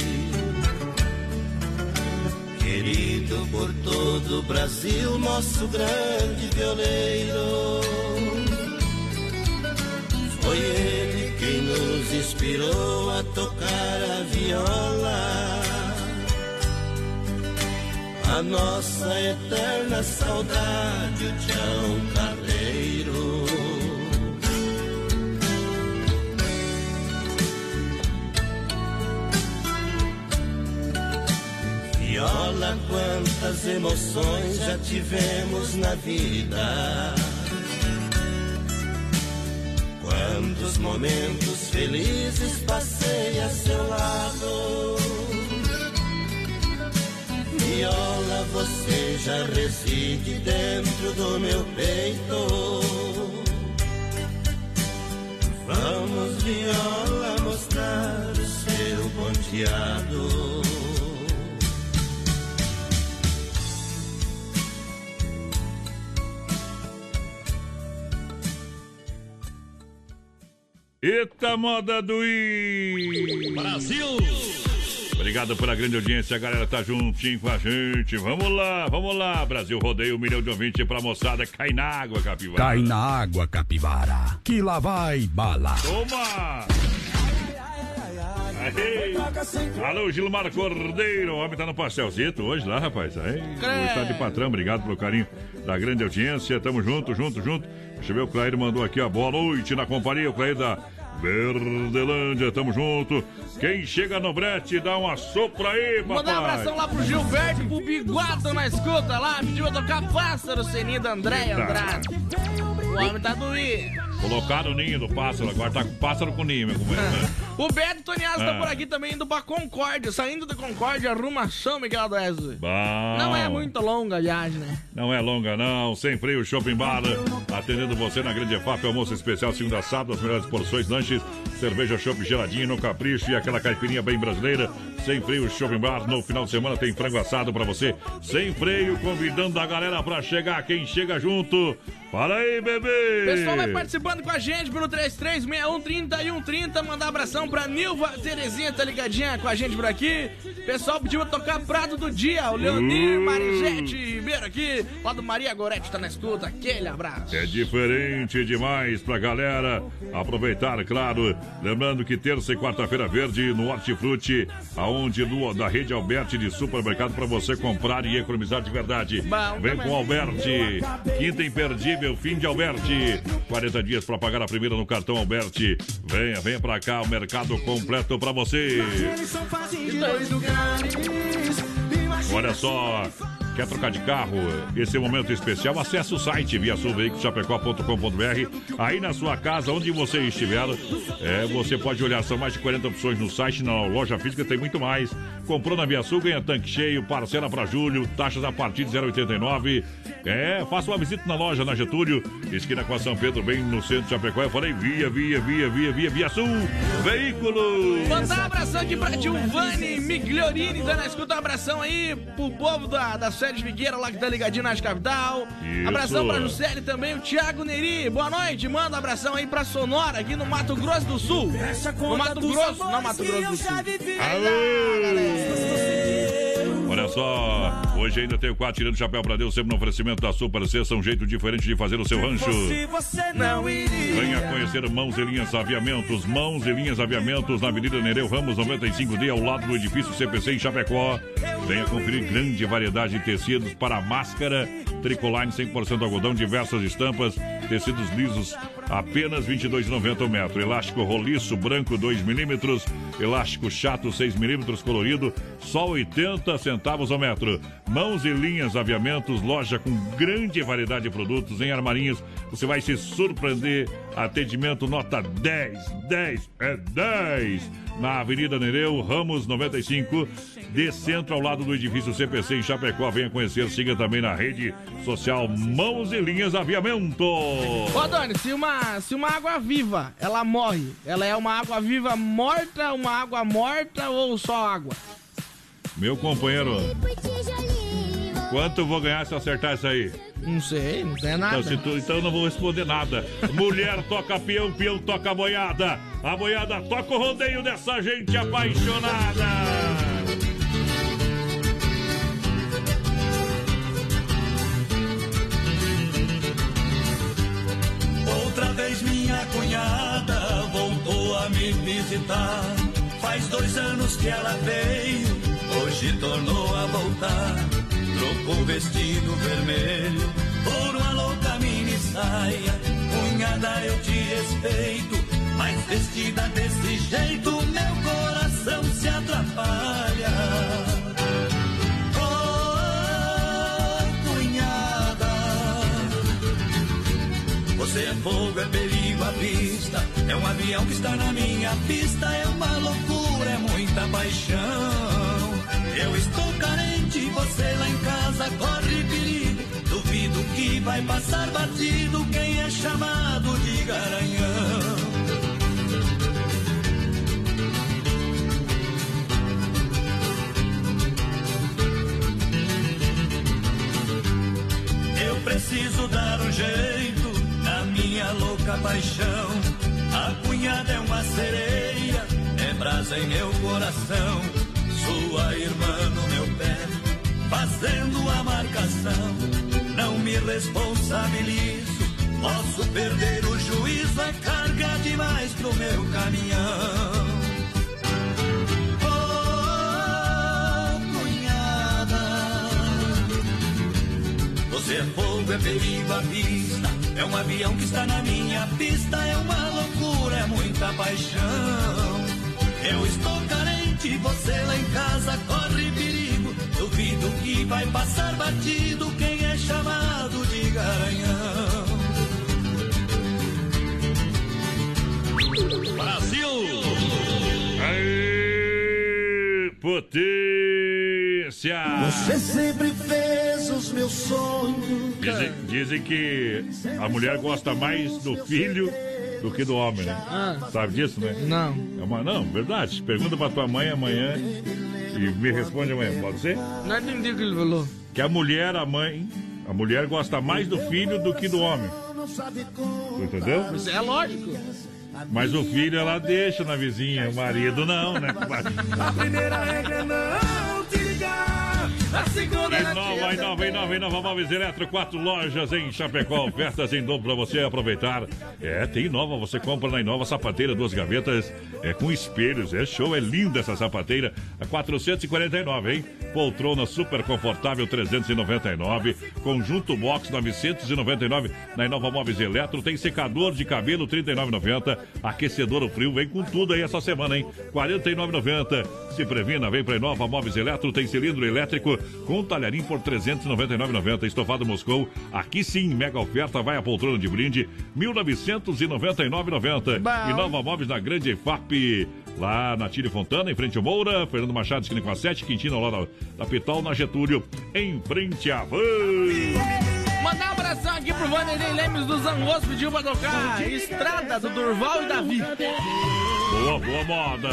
Querido por todo o Brasil, nosso grande violeiro. Foi ele quem nos inspirou a tocar a viola. A nossa eterna saudade, o Tião Carneiro. Viola, quantas emoções já tivemos na vida. Quantos momentos felizes passei a seu lado. Viola, você já reside dentro do meu peito. Vamos, viola, mostrar o seu ponteado. Eita moda do I! Brasil! Obrigado pela grande audiência, a galera tá juntinho com a gente. Vamos lá, vamos lá. Brasil rodeio um milhão de ouvintes pra moçada. Cai na água, capivara. Cai na água, capivara. Que lá vai bala. Toma! Aí. Alô, Gilmar Cordeiro. O homem tá no pastelzito hoje lá, rapaz. Aí, hoje tá de patrão. Obrigado pelo carinho da grande audiência. Tamo junto, junto, junto. Deixa eu ver, o Clair mandou aqui a boa noite na companhia. O Clair da Verdelândia, tamo junto. Quem chega no brete, dá uma sopra aí, papai. Mandar um abração lá pro Gilberto, pro Biguato na escuta lá. Pediu a tocar pássaro, Seninho da André Andrade. O homem tá doído. Colocaram o ninho do pássaro, agora tá com pássaro com ninho, meu companheiro. O Beto Toniaso Ah. tá por aqui também indo pra Concórdia. Saindo da Concórdia, arrumação, Miguel do. Não é muito longa a viagem, né? Não é longa, não. Sem freio, Shopping Bar. Atendendo você na Grande EFAP, almoço especial, segunda a sábado, as melhores porções, lanches, cerveja chopp geladinho no capricho e aquela caipirinha bem brasileira. Sem freio, Shopping Bar. No final de semana tem frango assado pra você. Sem freio, convidando a galera pra chegar. Quem chega junto. Fala aí, bebê! O pessoal vai participando com a gente pelo 33613130. Mandar abração pra Nilva Terezinha, tá ligadinha com a gente por aqui. O pessoal pediu pra tocar Prato do Dia. O Leonir Uh. Marizete Ribeiro aqui. Lá do Maria Gorete tá na escuta. Aquele abraço. É diferente demais pra galera aproveitar, claro. Lembrando que terça e quarta-feira verde no Hortifruti, aonde no, da rede Alberti de supermercado para você comprar e economizar de verdade. Vem com Alberti. Quinta imperdível, fim de Alberti. 40 dias para pagar a primeira no cartão Alberti. Venha, venha pra cá, o mercado completo pra você. Olha só, quer trocar de carro? Esse é momento especial. Acesse o site viasulveiculoschapecó.com.br. Aí na sua casa, onde você estiver, é, você pode olhar. São mais de 40 opções no site, na loja física tem muito mais. Comprou na Via Sul, ganha tanque cheio, parcela para julho, taxas a partir de 0,89. É, faça uma visita na loja na Getúlio, esquina com a São Pedro, bem no centro de Chapecó. Eu falei via, via, via, via, via, Via Sul, veículos. Mandar um abração aqui pra Giovanni Migliorini, a escuta um abração aí pro povo da, da Sede Figueira lá que tá ligadinho na Rádio Capital. Isso. Abração pra Juscelia também, o Thiago Neri. Boa noite, manda um abração aí pra Sonora, aqui no Mato Grosso do Sul. No Mato Grosso, não Mato Grosso do Sul. Olha só, hoje ainda tem o quadro tirando chapéu pra Deus, sempre no oferecimento da Super Sexta, um jeito diferente de fazer o seu rancho. você não iria. Venha conhecer Mãos e Linhas Aviamentos. Mãos e Linhas Aviamentos na Avenida Nereu Ramos 95D, ao lado do edifício CPC em Chapecó. Venha conferir grande variedade de tecidos para máscara, tricoline 100% algodão, diversas estampas, tecidos lisos, apenas R$ 22,90 o metro. Elástico roliço branco 2 milímetros, elástico chato 6 milímetros colorido, só 80 centavos ao metro. Mãos e Linhas Aviamentos, loja com grande variedade de produtos em armarinhos. Você vai se surpreender. Atendimento nota 10, 10 é 10. Na Avenida Nereu, Ramos 95, de centro ao lado do edifício CPC em Chapecó. Venha conhecer, siga também na rede social Mãos e Linhas Aviamento. Ô, Doni, se uma, se uma água viva, ela morre, ela é uma água viva morta, uma água morta ou só água? Meu companheiro, quanto eu vou ganhar se eu acertar isso aí? Não sei, não tem nada. Então, tu- então eu não vou responder nada. Mulher toca peão, peão toca boiada. A boiada toca o rodeio dessa gente apaixonada. Minha cunhada voltou a me visitar. Faz dois anos que ela veio, hoje tornou a voltar. Trocou o vestido vermelho por uma louca mini saia. Cunhada, eu te respeito, mas vestida desse jeito, meu coração se atrapalha. Oh. Você é fogo, é vista. É um avião que está na minha pista. É uma loucura, é muita paixão. Eu estou carente, você lá em casa corre perigo. Duvido que vai passar batido quem é chamado de garanhão. Eu preciso dar um jeito na minha louca paixão. A cunhada é uma sereia, é brasa em meu coração. Sua irmã no meu pé, fazendo a marcação. Não me responsabilizo, posso perder o juízo, é carga demais pro meu caminhão. Oh, cunhada, você é fogo, é perigo à vista. É um avião que está na minha pista. É uma loucura, é muita paixão. Eu estou carente, você lá em casa corre perigo. Duvido que vai passar batido quem é chamado de garanhão. Brasil! Aê, potência! Você sempre fez os meus sonhos. Dizem, dizem que a mulher gosta mais do filho do que do homem, né? Sabe disso, né? Não. É uma, não, verdade. Pergunta pra tua mãe amanhã e me responde amanhã, pode ser? Não entendi o que ele falou. Que a mulher, a mãe, a mulher gosta mais do filho do que do homem. Entendeu? Isso é lógico. Mas o filho ela deixa na vizinha, o marido não, né? A primeira regra é não A segunda Inova, inova, inova, inova Móveis Eletro, quatro lojas em Chapecó, ofertas em dobro para você aproveitar. É, tem Inova, você compra na Inova sapateira, duas gavetas, é com espelhos, é show, é linda essa sapateira, a 449, hein? Poltrona super confortável, 399, conjunto box 999, na Inova Móveis Eletro, tem secador de cabelo 39,90, aquecedor frio, vem com tudo aí essa semana, hein? 49,90. Se previna, vem pra Inova Móveis Eletro, tem cilindro elétrico com talharim por 399,90. Estofado Moscou, aqui sim, mega oferta, vai a poltrona de brinde, 1999,90. E Nova Móveis na Grande EFAP, lá na Tire Fontana, em frente ao Moura, Fernando Machado, esquina com a 7, Quintino, lá da, da Pitol, na Getúlio, em frente à Van. Mandar um abração aqui pro Vanderlei Lemes do Zangos, pediu pra tocar Estrada do Durval e Davi. Boa, boa moda.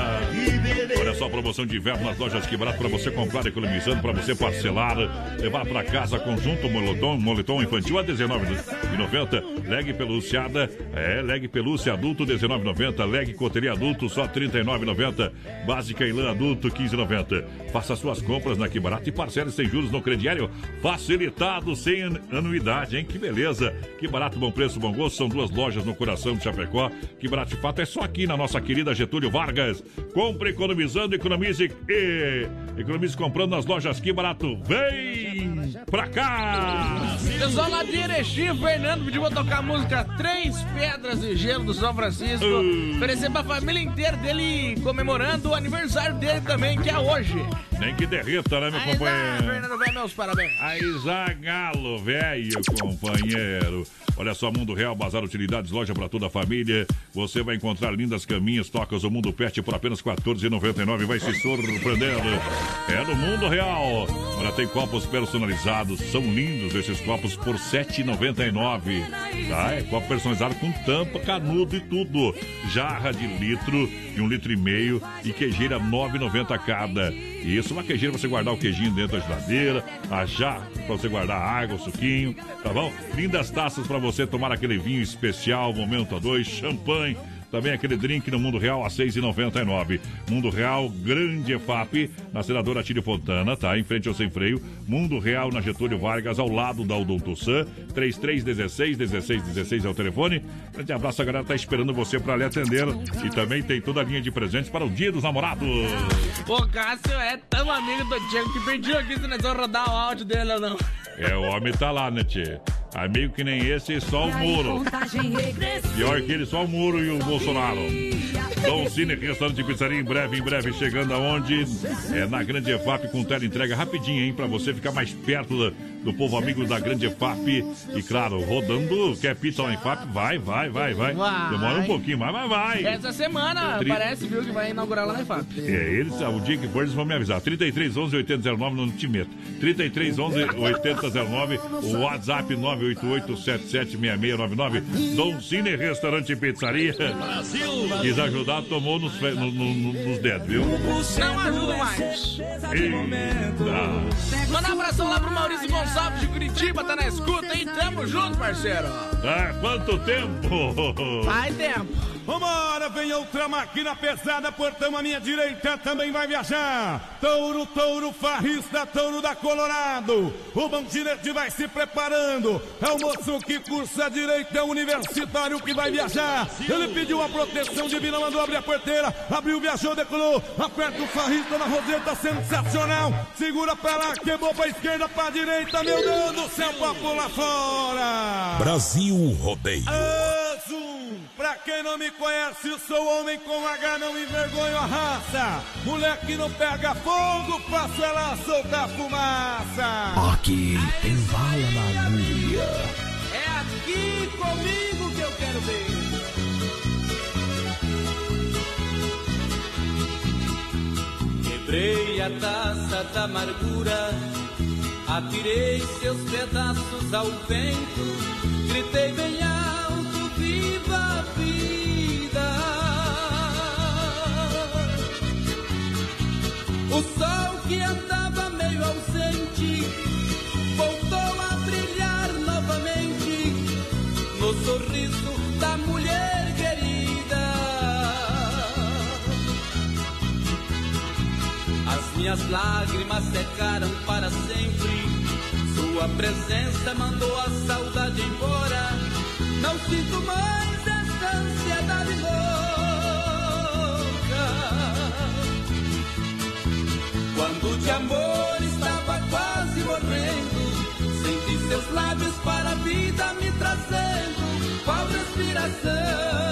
Olha só a promoção de inverno nas lojas que barato para você comprar economizando, para você parcelar, levar para casa conjunto moletom, moletom infantil a R$19,90. Leg peluciada, é, leg pelúcia adulto R$19,90. Leg coteria adulto só R$39,90. Básica e lã adulto R$15,90. Faça suas compras na Que Barato e parcele sem juros no crediário facilitado, sem an- anuidade, hein? Que beleza. Que barato, bom preço, bom gosto. São duas lojas no coração de Chapecó. Que barato de fato é só aqui na nossa querida Getúlio Vargas. Compre economizando, economize e economize comprando nas lojas Que Barato. Vem pra cá! Pessoal lá de Erechim, Fernando pediu pra tocar a música Três Pedras de Gelo do São Francisco. Uh. Oferecer pra família inteira dele, comemorando o aniversário dele também, que é hoje. Nem que derreta, né, meu companheiro? Fernando, vai meus parabéns. Aí, Zagalo, velho companheiro. Olha só, Mundo Real, Bazar Utilidades, loja para toda a família. Você vai encontrar lindas caminhas, tocas do Mundo Pet por apenas R$ 14,99. Vai se surpreendendo. É no Mundo Real. Olha, tem copos personalizados. São lindos esses copos por R$ 7,99. Tá? É copo personalizado com tampa, canudo e tudo. Jarra de litro de um litro e meio e queijeira R$ 9,90 cada. Isso, uma queijeira pra você guardar o queijinho dentro da geladeira, a jarra pra você guardar a água, o suquinho, tá bom? Lindas taças pra você tomar aquele vinho especial, momento a dois, champanhe. Também aquele drink no Mundo Real a R$ 6,99. Mundo Real Grande EFAP, na senadora Tílio Fontana, tá? Em frente ao Sem Freio. Mundo Real na Getúlio Vargas, ao lado da Odonto San. 3316 1616 é o telefone. Grande abraço, a galera tá esperando você pra lhe atender. E também tem toda a linha de presentes para o Dia dos Namorados. O Cássio é tão amigo do Diego que pediu aqui se nós vamos rodar o áudio dele ou não. É, o homem tá lá, né, tchê? Amigo que nem esse, só o muro. Pior que ele, só o muro e o Bolsonaro. Dom Cine, restaurante e pizzaria, em breve, em breve, chegando aonde? É na Grande EFAP com tela entrega rapidinho, hein? Pra você ficar mais perto da, do povo amigo da Grande EFAP. E claro, rodando, quer pizza lá em FAP? Vai, vai, vai, vai. Vai. Demora um pouquinho, mas vai, vai. Essa semana Tri- parece, viu, que vai inaugurar lá na IFAP. É, eles, o dia que for, eles vão me avisar. 33 11 8009 não te meto. 33 11 8009, o WhatsApp 988 776699. Dom Cine Restaurante e Pizzaria. Quis ajudar, tomou nos, fe- no- no- no- nos dedos, viu? Não ajudo mais. Eita. Manda um abração lá pro Maurício Gonçalves de Curitiba, tá na escuta, hein? Tamo junto, parceiro. Ah, quanto tempo? Faz tempo. Vambora, vem outra máquina pesada, portão à minha direita também vai viajar. Touro, touro, farrista, touro da Colorado. O bandirete vai se preparando. É o moço que cursa direito, é o universitário que vai viajar. Ele pediu a proteção divina, mandou abrir a porteira. Abriu, viajou, decolou. Aperta o farrista na roseta, sensacional. Segura pra lá, quebrou pra esquerda, pra direita. Meu Deus do céu, pra pular fora. Brasil Rodeio. Azul, pra quem não me conhece, sou homem com H, não envergonho a raça. Moleque não pega fogo, faço ela soltar fumaça. Aqui tem bala na agulha. É aqui comigo que eu quero ver. Quebrei a taça da amargura, atirei seus pedaços ao vento, gritei bem O sol que andava meio ausente, voltou a brilhar novamente, no sorriso da mulher querida. As minhas lágrimas secaram para sempre. Sua presença mandou a saudade embora. Não sinto mais Quando de amor estava quase morrendo, senti seus lábios para a vida me trazendo. Qual respiração?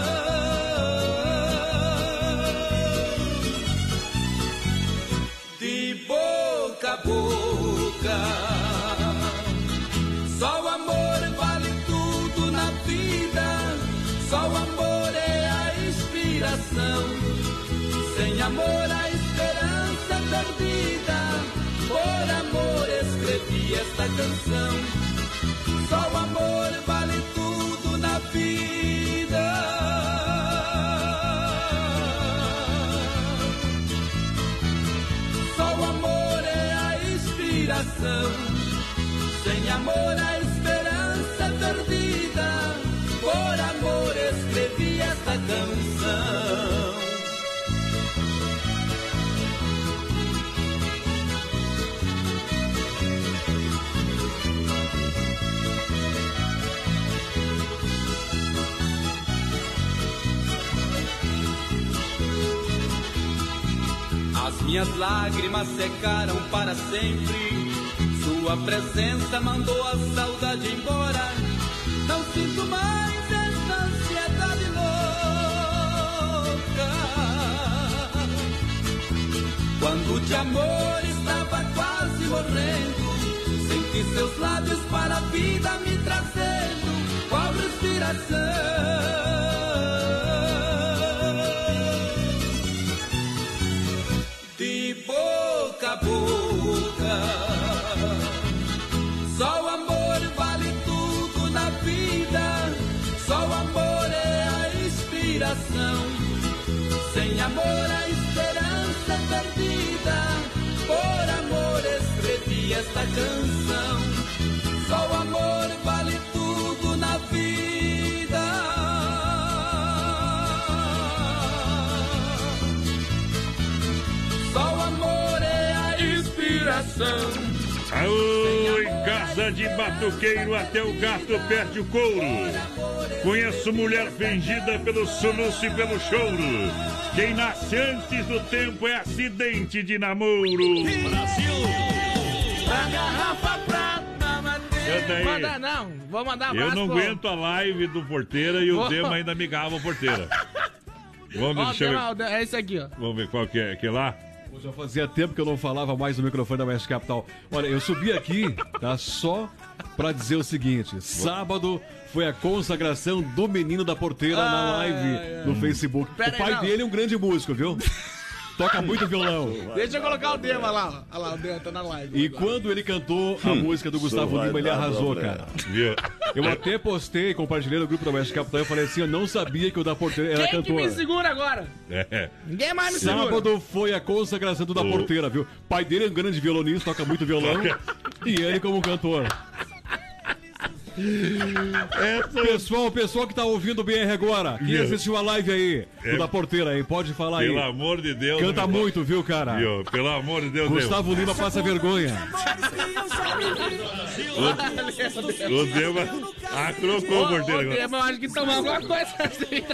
Minhas lágrimas secaram para sempre. Sua presença mandou a saudade embora. Não sinto mais essa ansiedade louca. Quando de amor estava quase morrendo, senti seus lábios para a vida me trazendo. Qual respiração? De batuqueiro até o gato perde o couro. Conheço mulher fingida pelo soluço e pelo choro. Quem nasce antes do tempo é acidente de namoro. Da garrafa prata, aí. Manda não, vou mandar Eu não aguento a live do porteira e o. Dema ainda me gava a porteira. Vamos, deixa eu ver. É esse aqui, ó. Vamos ver qual que é. Que lá? Já fazia tempo que eu não falava mais no microfone da West Capital. Olha, eu subi aqui, tá? Só pra dizer o seguinte: sábado foi a consagração do menino da porteira na live no Facebook. Pera o aí, pai não. dele é um grande músico, viu? Toca muito violão. Deixa eu colocar o Dema lá. Olha lá, o Dema tá na live. E quando ele cantou a Hum, música do Gustavo Lima, ele arrasou, problema. cara. Eu até postei, compartilhei no grupo da West Capital. Eu falei assim: eu não sabia que o da porteira era Quem que cantor. me segura agora? É. Ninguém mais me segura. Sábado foi a consagração do da porteira, viu? Pai dele é um grande violonista, toca muito violão. e ele como cantor. Pessoal, pessoal que tá ouvindo o BR agora, quem Meu. assistiu a live aí, É. da porteira aí, pode falar aí. Pelo amor de Deus. Canta muito, viu, cara? Viu? Pelo amor de Deus. Gustavo Lima passa vergonha. O, o Dema acrocou o porteiro agora. Dema, eu acho que tomar alguma coisa assim.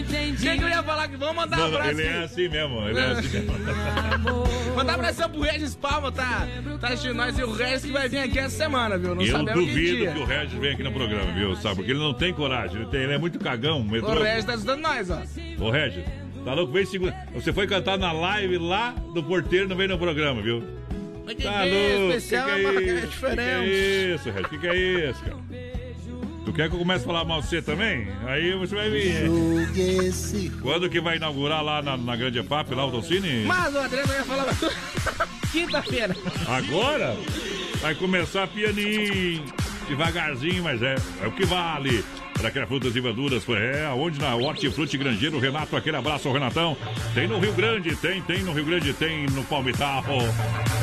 Entendi. Quem que eu ia falar que vamos mandar um abraço? ele é assim mesmo, ele é assim mesmo. Mandar abração pro Regis Palma, tá? Tá assistindo nós e o Regis que vai vir aqui essa semana, viu? Não Eu que duvido dia. que o Regis venha aqui no programa, viu? Sabe? Porque ele não tem coragem, ele, tem- ele é muito cagão. O Metrô... Regis tá ajudando nós, ó. Ô, Regis, tá louco? Vem segunda. Você foi cantar na live lá do porteiro, não veio no programa, viu? Mas que Tá que é louco? especial, que que mas é é isso? Que que diferente. é isso, Regis? Que que é isso, cara? Tu quer que eu comece a falar mal de você também? Aí você vai vir. Quando que vai inaugurar lá na, na Grande FAP, lá o Dolcine? Mas o Adriano ia falar quinta-feira. Agora vai começar pianinho, devagarzinho, mas é, é o que vale. Para criar frutas e verduras, é, aonde na Hortifruti Grangeiro, Renato, aquele abraço ao Renatão. Tem no Rio Grande, tem, tem no Rio Grande, tem no Palmital.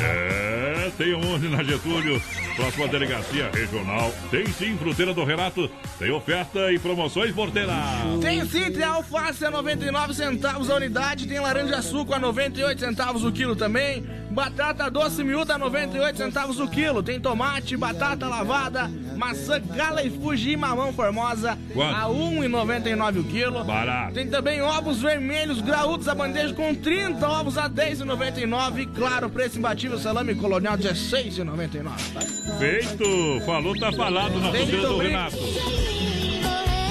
É, tem onde na Getúlio, próxima delegacia regional. Tem sim, fruteira do Renato, tem oferta e promoções porteira. Tem sim, tem alface a 99 centavos a unidade, tem laranja suco a 98 centavos o quilo também, batata doce miúda a 98 centavos o quilo, tem tomate, batata lavada, maçã gala e fuji mamão formosa Quanto? a 1,99 o quilo. Barato. Tem também ovos vermelhos graúdos a bandeja com 30 ovos a 10,99 e claro, preço imbatível salame colonial 16,99. tá? Feito! Falou, tá falado na Tem fruteira do muito Renato.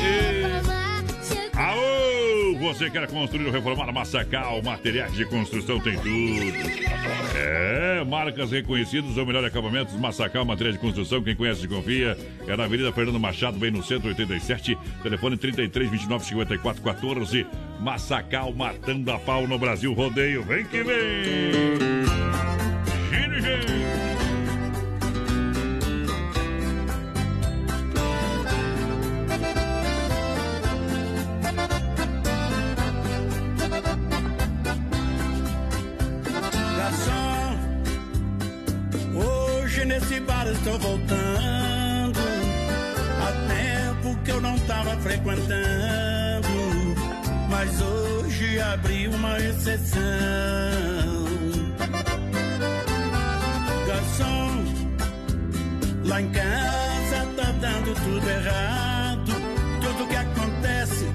E... Você quer construir ou reformar Massacal? Materiais de construção tem tudo. É, marcas reconhecidas ou melhor acabamentos, Massacal, materiais de construção, quem conhece e confia. É na Avenida Fernando Machado, bem no centro, 87, telefone 33 29 54 14. Massacal matando a pau no Brasil Rodeio. Vem que vem! Gine, gente! Exceção. Garçom, lá em casa tá dando tudo errado. Tudo que acontece,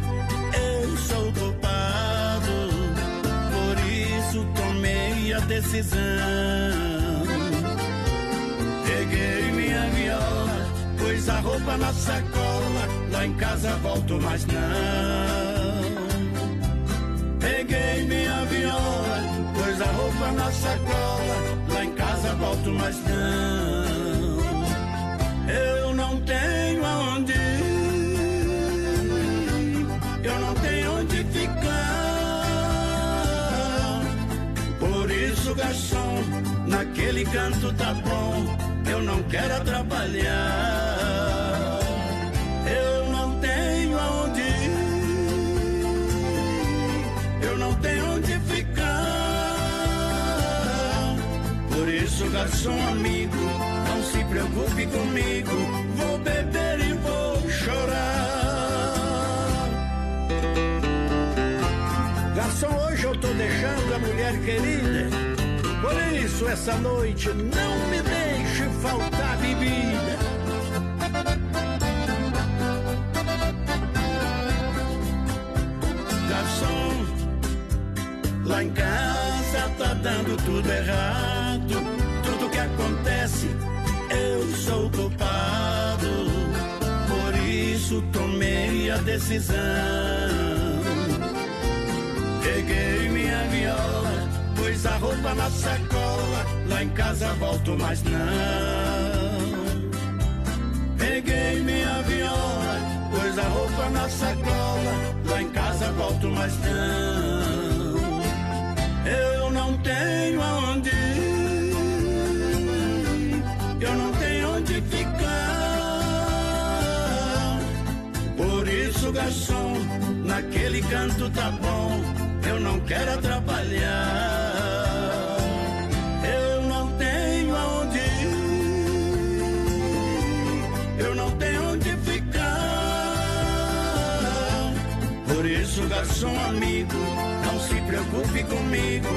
eu sou culpado. Por isso tomei a decisão. Peguei minha viola, pus a roupa na sacola. Lá em casa volto, mas não. Peguei minha viola, pus a roupa na sacola. Lá em casa volto, mas não. Eu não tenho aonde ir, eu não tenho onde ficar. Por isso, garçom, naquele canto tá bom, eu não quero atrapalhar. Isso, garçom amigo, não se preocupe comigo, vou beber e vou chorar. Garçom, hoje eu tô deixando a mulher querida. Por isso, essa noite não me deixe faltar bebida. Garçom, lá em casa tá dando tudo errado. Sou culpado. Por isso, tomei a decisão. Peguei minha viola, pus a roupa na sacola, lá em casa volto mais não. Peguei minha viola, pus a roupa na sacola, lá em casa volto mais não. Eu não tenho aonde garçom, naquele canto tá bom, eu não quero atrapalhar. Eu não tenho aonde ir, eu não tenho onde ficar. Por isso, garçom amigo, não se preocupe comigo,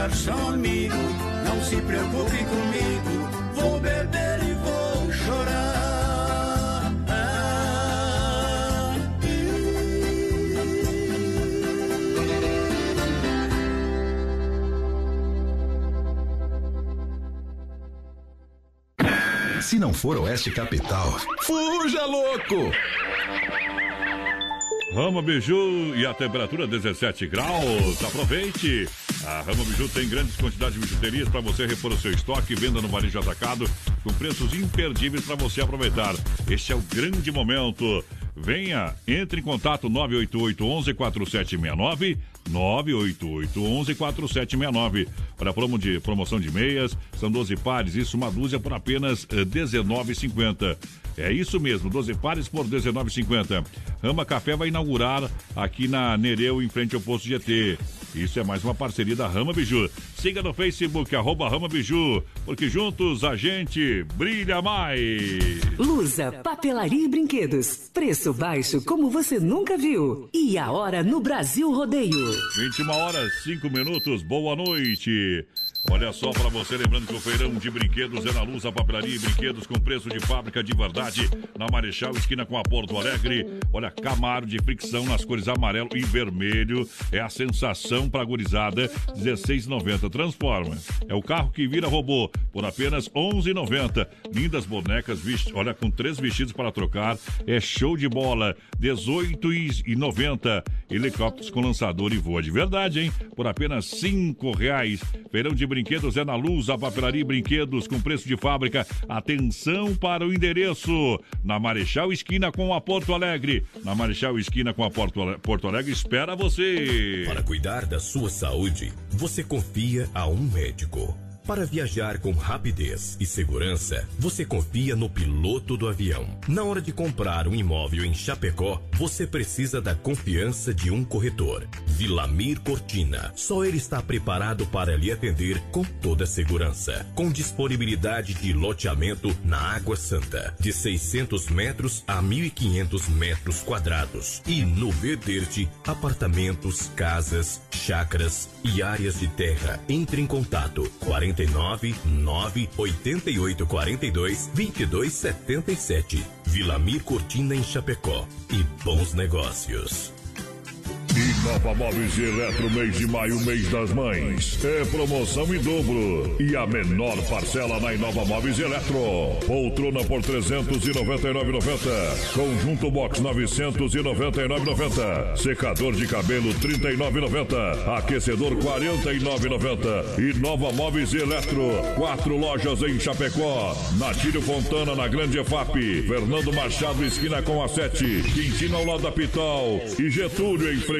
garçom amigo, não se preocupe comigo, vou beber e vou chorar. Se não for Oeste Capital, fuja louco! Rama Biju e a temperatura 17 graus. Aproveite! A Rama Biju tem grandes quantidades de bijuterias para você repor o seu estoque venda no varejo atacado com preços imperdíveis para você aproveitar. Este é o grande momento. Venha, entre em contato 988 11 4769 988 11 4769. Olha, promo de, promoção de meias, são 12 pares, isso uma dúzia por apenas eh, R$19,50. É isso mesmo, 12 pares por R$19,50. Rama Café vai inaugurar aqui na Nereu, em frente ao posto GT. Isso é mais uma parceria da Rama Biju. Siga no Facebook, arroba Rama Biju, porque juntos a gente brilha mais. Lusa, papelaria e brinquedos. Preço baixo como você nunca viu. E a hora no Brasil Rodeio. 21 horas, 5 minutos, boa noite. Olha só para você, lembrando que o feirão de brinquedos é na Luz, a papelaria e brinquedos com preço de fábrica de verdade, na Marechal, esquina com a Porto Alegre. Olha, Camaro de fricção nas cores amarelo e vermelho. É a sensação para gurizada, 16,90. Transforma. É o carro que vira robô, por apenas 11,90. Lindas bonecas, vesti- olha, com três vestidos para trocar. É show de bola, 18,90. Helicópteros com lançador e voa de verdade, hein? Por apenas cinco reais. Feirão de brinquedos é na Luz, a papelaria e brinquedos com preço de fábrica. Atenção para o endereço. Na Marechal Esquina com a Porto Alegre. Na Marechal Esquina com a Porto, Porto Alegre espera você. Para cuidar da sua saúde, você confia a um médico. Para viajar com rapidez e segurança, você confia no piloto do avião. Na hora de comprar um imóvel em Chapecó, você precisa da confiança de um corretor. Vilamir Cortina. Só ele está preparado para lhe atender com toda segurança. Com disponibilidade de loteamento na Água Santa, de 600 metros a 1.500 metros quadrados. E no Verderte, apartamentos, casas, chacras e áreas de terra. Entre em contato 49 9 88 42 22 77. Vilamir Cortina em Chapecó. E bons negócios. Inova Móveis e Eletro, mês de maio, mês das mães. É promoção em dobro. E a menor parcela na Inova Móveis e Eletro. Poltrona por 399,90. Conjunto box 999,90. Secador de cabelo 39,90. Aquecedor 49,90. E Nova Móveis e Eletro. Quatro lojas em Chapecó. Natílio Fontana na Grande EFAP. Fernando Machado, esquina com a 7. Quintino ao lado da Pitol. E Getúlio em frente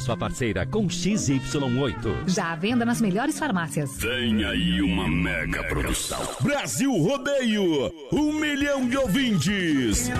sua parceira com XY8. Já à venda nas melhores farmácias. Vem aí uma mega produção. Brasil Rodeio, um milhão de ouvintes.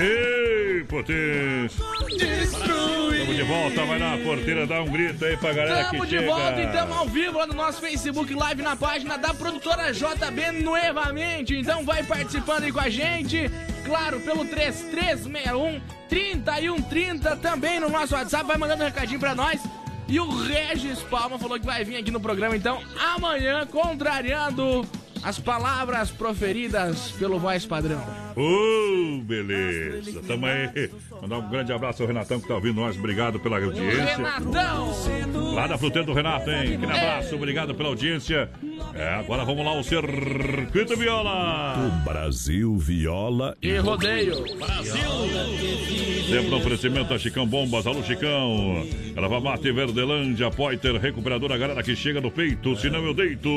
Ei, potência! Destruir! Estamos de volta, vai na porteira, dá um grito aí pra galera Estamos que de chega. volta e estamos ao vivo lá no nosso Facebook Live na página da produtora JB novamente. Então vai participando aí com a gente. Claro, pelo 3361 3130 também no nosso WhatsApp. Vai mandando um recadinho pra nós. E o Regis Palma falou que vai vir aqui no programa, então, amanhã, contrariando as palavras proferidas pelo voz padrão. Ô, beleza. Tamo aí. Mandar um grande abraço ao Renatão que tá ouvindo nós. Obrigado pela audiência. Renatão! Lá da Fruteira do Renato, hein? Aquele abraço, obrigado pela audiência. É, agora vamos lá, o Circuito Viola. O Brasil Viola E rodeio. Sempre no oferecimento da Chicão Bombas. Alô, Chicão. Erva Mate Verdelândia, Poiter, recuperadora, galera que chega no peito, senão eu deito.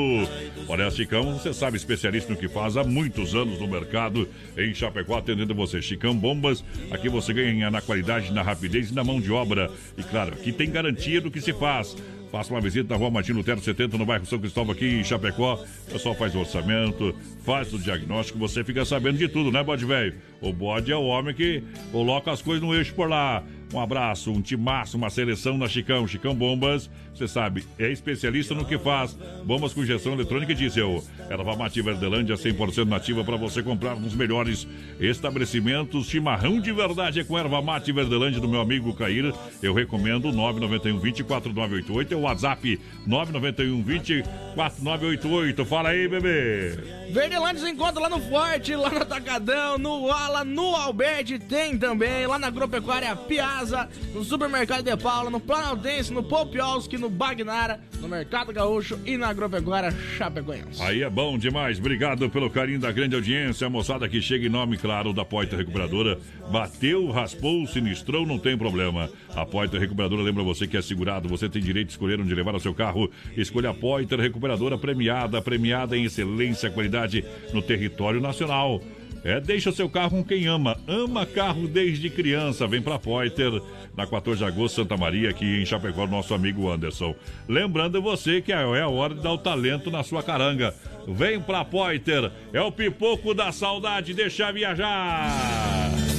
Olha, Chicão, você sabe, especialista no que faz há muitos anos no mercado, em Chapecó, atendendo você. Chicão Bombas, aqui você ganha na qualidade, na rapidez e na mão de obra. E claro, aqui tem garantia do que se faz. Faça uma visita na rua Martino Lutero 70, no bairro São Cristóvão, aqui em Chapecó. O pessoal faz o orçamento, faz o diagnóstico, você fica sabendo de tudo, né, bode velho? O bode é o homem que coloca as coisas no eixo por lá. Um abraço, um timaço, uma seleção na Chicão. Chicão Bombas, você sabe, é especialista no que faz. Bombas com injeção eletrônica e diesel. Erva Mate Verdelândia 100% nativa para você comprar nos melhores estabelecimentos. Chimarrão de verdade é com Erva Mate Verdelândia do meu amigo Cair. Eu recomendo 991 20 4988. É o WhatsApp 991 20 4988. Fala aí, bebê. Verdelândia se encontra lá no Forte, lá no Atacadão, no Ala, no Alberti, tem também, lá na Agropecuária No Supermercado de Paula, no Planaltense, no Popiolski, no Bagnara, no Mercado Gaúcho e na Agropecuária Chapecoense. Aí é bom demais. Obrigado pelo carinho da grande audiência. A moçada que chega em nome, claro, da Poita Recuperadora. Bateu, raspou, sinistrou, não tem problema. A Poiter Recuperadora lembra você que é segurado. Você tem direito de escolher onde levar o seu carro. Escolha a Poiter Recuperadora premiada, premiada em excelência, qualidade no território nacional. É, deixa o seu carro com quem ama. Ama carro desde criança. Vem pra Poiter, na 14 de agosto, Santa Maria, aqui em Chapecó, nosso amigo Anderson. Lembrando você que é a hora de dar o talento na sua caranga. Vem pra Poiter, é o pipoco da saudade, deixa viajar.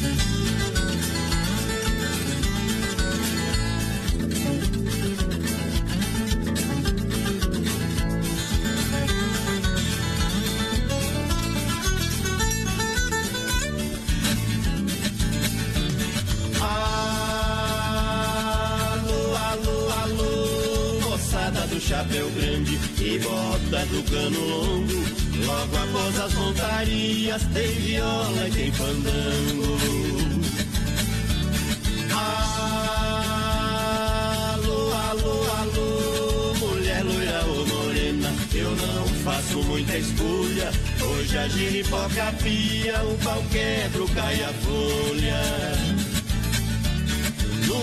Longo. Logo após as montarias tem viola e tem fandango. Alô, alô, alô, mulher loira ou morena, eu não faço muita escolha. Hoje a giripoca pia, o pau quebra, cai a folha.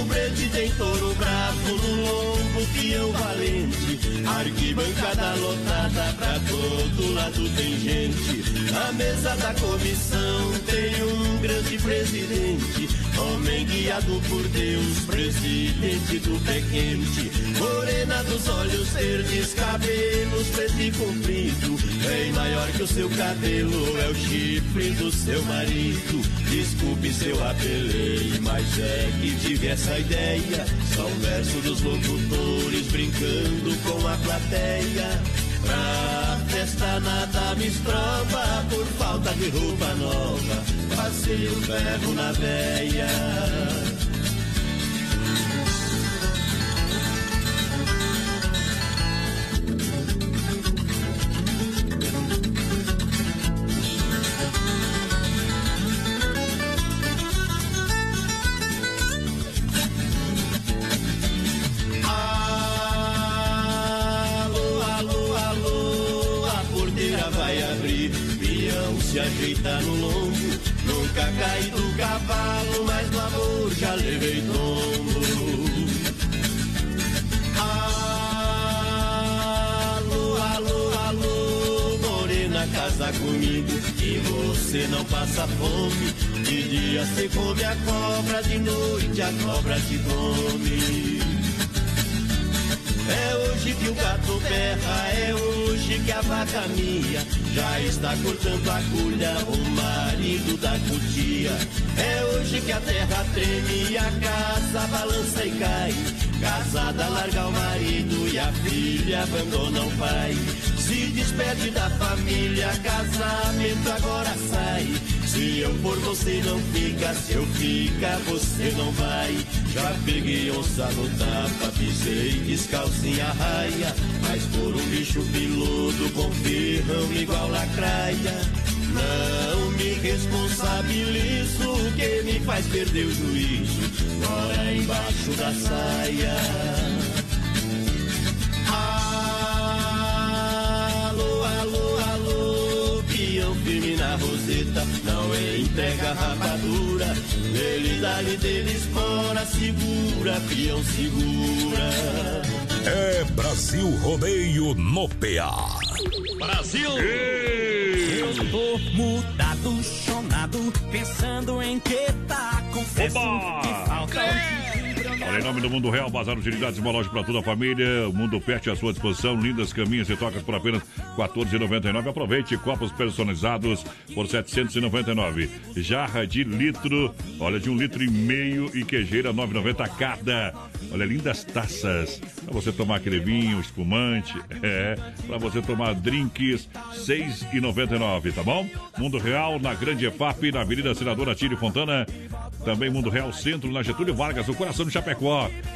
Brete tem touro bravo, no lombo peão valente. Arquibancada lotada, pra todo lado tem gente. Na mesa da comissão tem um grande presidente. Homem guiado por Deus, presidente do pé quente. Morena dos olhos verdes, cabelos preto e comprido. Bem maior que o seu cabelo, é o chifre do seu marido. Desculpe seu apelei, mas é que tive essa ideia. Só um verso dos locutores brincando com a plateia. Pra festa nada me estropa por falta de roupa nova. Passei o ferro na veia. Você não passa fome. De dia você come a cobra, de noite a cobra te come. É hoje que o gato berra, é hoje que a vaca mia já está cortando a agulha, o marido da cutia. É longe que a terra treme a casa balança e cai. Casada larga o marido e a filha abandona o pai. Se despede da família, casamento agora sai. Se eu for, você não fica, se eu ficar, você não vai. Já peguei onça no tapa, pisei descalcinha raia. Mas por um bicho piludo com ferrão igual lacraia. Não me responsabilizo, que me faz perder o juízo. Mora embaixo da saia. Firme na roseta, não é entrega rapadura. Ele dá-lhe dele espora, segura, peão segura. É Brasil Rodeio no PA. Brasil! Eu tô mudado, chonado, pensando em que tá confesso Oba! que falta Olha, em nome do Mundo Real, Bazar Utilidades, uma loja para toda a família. O Mundo Pet à sua disposição. Lindas caminhas e tocas por apenas R$ 14,99. Aproveite copos personalizados por R$ 799. Jarra de litro, olha, de um litro e meio e quejeira R$ 9,90 cada. Olha, lindas taças. Para você tomar aquele vinho, espumante. É, para você tomar drinks, R$ 6,99, tá bom? Mundo Real, na Grande EFAP, na Avenida Senadora Tírio Fontana. Também Mundo Real Centro, na Getúlio Vargas, no coração do Chapecó.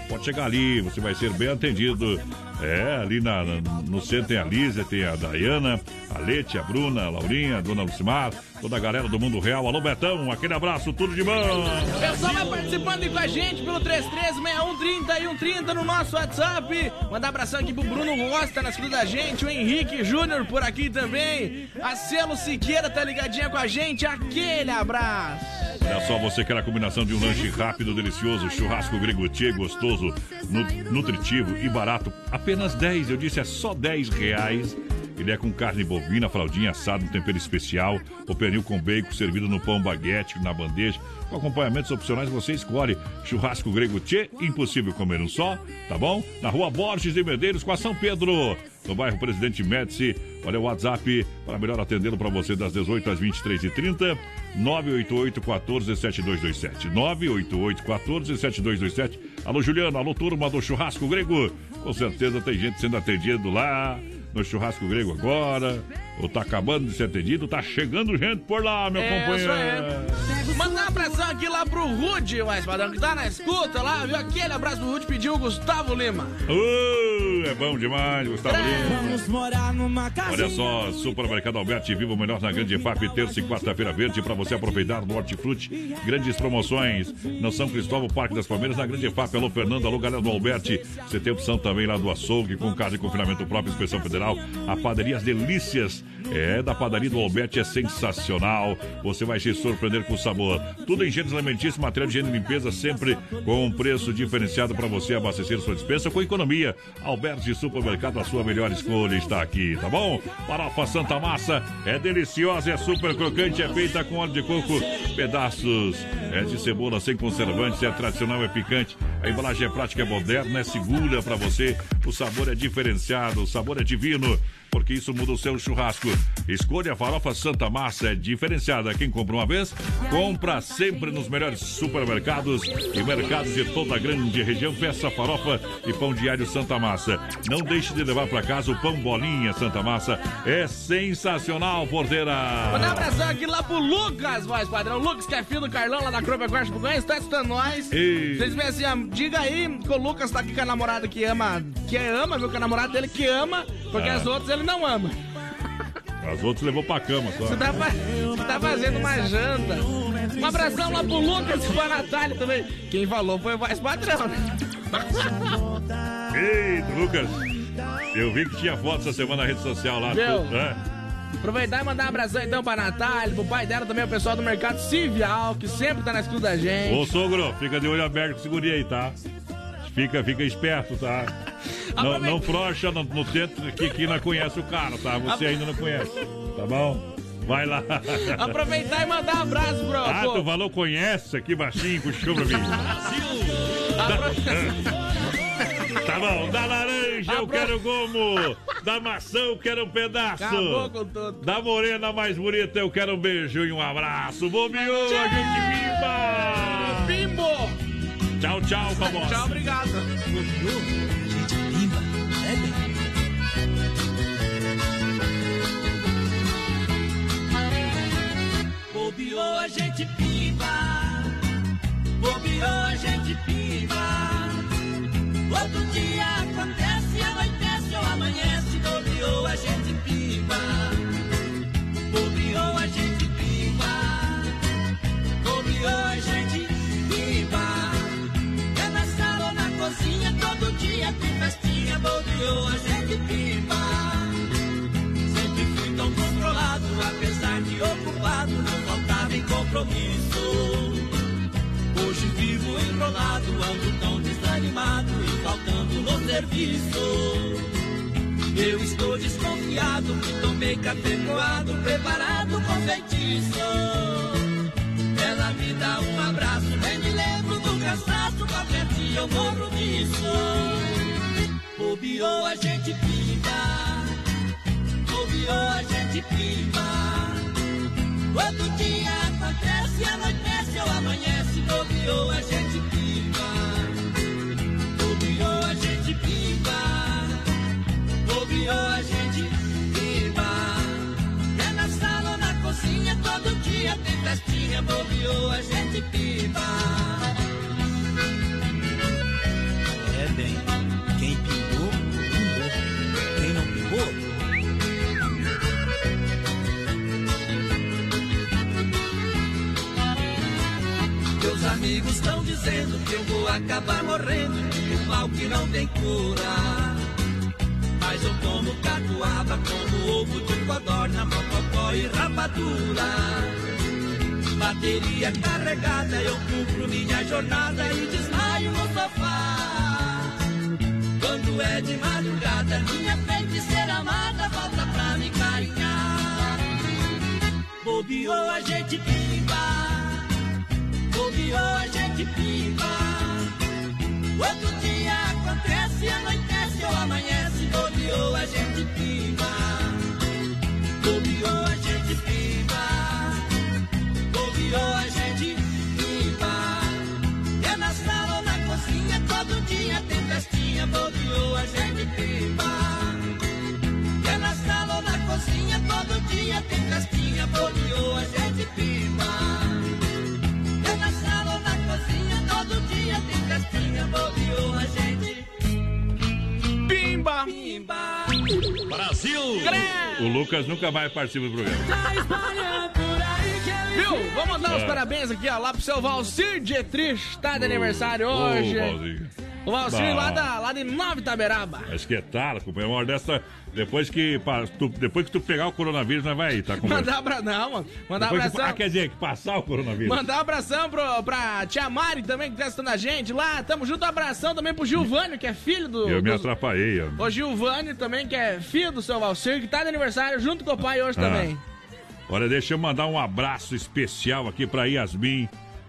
Pode chegar ali, você vai ser bem atendido. É, ali na, no centro tem a Lízia, tem a Dayana, a Lete, a Bruna, a Laurinha, a Dona Lucimar, toda a galera do Mundo Real. Alô, Betão, aquele abraço, tudo de bom. Pessoal vai participando aí com a gente pelo 336130 e 130 no nosso WhatsApp. Mandar abração aqui pro Bruno Costa na escuta da gente, o Henrique Júnior por aqui também. A Celo Siqueira tá ligadinha com a gente. Aquele abraço. Olha só, você quer a combinação de um lanche rápido, delicioso, churrasco gregotier, gostoso, nu- nutritivo e barato. Apenas 10, eu disse, é só 10 reais. Ele é com carne bovina, fraldinha assada, um tempero especial, o pernil com bacon servido no pão baguete, na bandeja. Com acompanhamentos opcionais você escolhe churrasco grego tchê, impossível comer um só, tá bom? Na rua Borges de Medeiros com a São Pedro, no bairro Presidente Médici. Olha o WhatsApp para melhor atendê-lo para você das 18 às 23h30. 988 14 7227. 988 14 7227. Alô, Juliano, alô, turma do Churrasco Grego. Com certeza tem gente sendo atendido lá no Churrasco Grego agora. Ou tá acabando de ser atendido, tá chegando gente por lá, meu É, companheiro. isso aí. Mandar um abração aqui lá pro Rude, o espadão, que tá na escuta lá, viu? Aquele abraço pro Rude pediu o Gustavo Lima. Uh, é bom demais, Gustavo Lima. Vamos morar numa casa. Olha só, Supermercado Alberti, viva o melhor na Grande FAP, terça e quarta-feira verde, para você aproveitar no Hortifruti. Grandes promoções no São Cristóvão, Parque das Palmeiras, na Grande FAP. Alô, Fernando, alô, galera do Alberti. Você tem opção também lá do açougue, com casa de confinamento próprio, inspeção federal. A padaria As Delícias, é, da padaria do Alberti, é sensacional. Você vai se surpreender com o sabor. Tudo em gêneros alimentícios, material de higiene e limpeza, sempre com um preço diferenciado para você abastecer sua dispensa com economia. Alberti Supermercado, a sua melhor escolha está aqui, tá bom? Farofa Santa Massa é deliciosa, é super crocante, é feita com óleo de coco, pedaços é de cebola sem conservantes, é tradicional, é picante. A embalagem é prática, é moderna, é segura para você. O sabor é diferenciado, o sabor é divino. Porque isso muda o seu churrasco. Escolha a farofa Santa Massa, é diferenciada. Quem compra uma vez, compra sempre nos melhores supermercados e mercados de toda a grande região. Peça farofa e pão diário Santa Massa. Não deixe de levar para casa o pão bolinha Santa Massa. É sensacional, porteira. Mandar um abração aqui lá pro Lucas, voz padrão. Lucas, que é filho do Carlão lá da Croba Corte Buganhas, tá escutando nós. Ei. Vocês me assim, ó, diga aí que o Lucas tá aqui com a namorada que ama, que ama, viu? Com a namorada dele que ama, porque Ah. as outras ele não ama. As outras levou pra cama só. Você tá, você tá fazendo uma janta. Um abração lá pro Lucas e pra Natália também. Quem falou foi o voz padrão, né? Ei, Lucas. Eu vi que tinha foto essa semana na rede social lá. Viu? tu- é? Aproveitar e mandar um abração então pra Natália, pro pai dela também, o pessoal do Mercado Civial, que sempre tá na escuta da gente. Ô, sogro, fica de olho aberto com segurinha aí, tá? Fica, fica esperto, tá? Não, não frocha no, no teto que, que não conhece o cara, tá? Você ainda não conhece, tá bom? Vai lá. Aproveitar e mandar um abraço pro. Ah, tu falou conhece aqui baixinho, puxou pra mim. Tá bom, da laranja eu quero gomo, da maçã eu quero um pedaço. Acabou com tudo. Da morena mais bonita eu quero um beijo e um abraço. Bobeou, a gente viva! Tchau, tchau, famosa. Tchau, obrigado. Lucas nunca mais participa do programa. Viu? Vamos mandar os É. parabéns aqui, ó, lá pro seu Valcir Dietrich, tá de aniversário Ô, hoje. Valzinho. o Valcir lá, da, lá de Nova Itaberaba. Mas que tal, companheiro? Uma hora dessa, depois que, pa- tu, depois que tu pegar o coronavírus, nós vai aí, tá? companheiro? Mandar abra... Não, mano. Mandar Depois que- abração. ah, quer dizer, que passar o coronavírus. Mandar um abração pro, pra tia Mari também, que tá assistindo a gente lá. Tamo junto, um abração também pro Gilvânio, que é filho do. Eu me atrapalhei, ó. O Gilvânio também, que é filho do seu Valcir, que tá de aniversário junto com o pai hoje Ah. também. Olha, deixa eu mandar um abraço especial aqui pra Yasmin.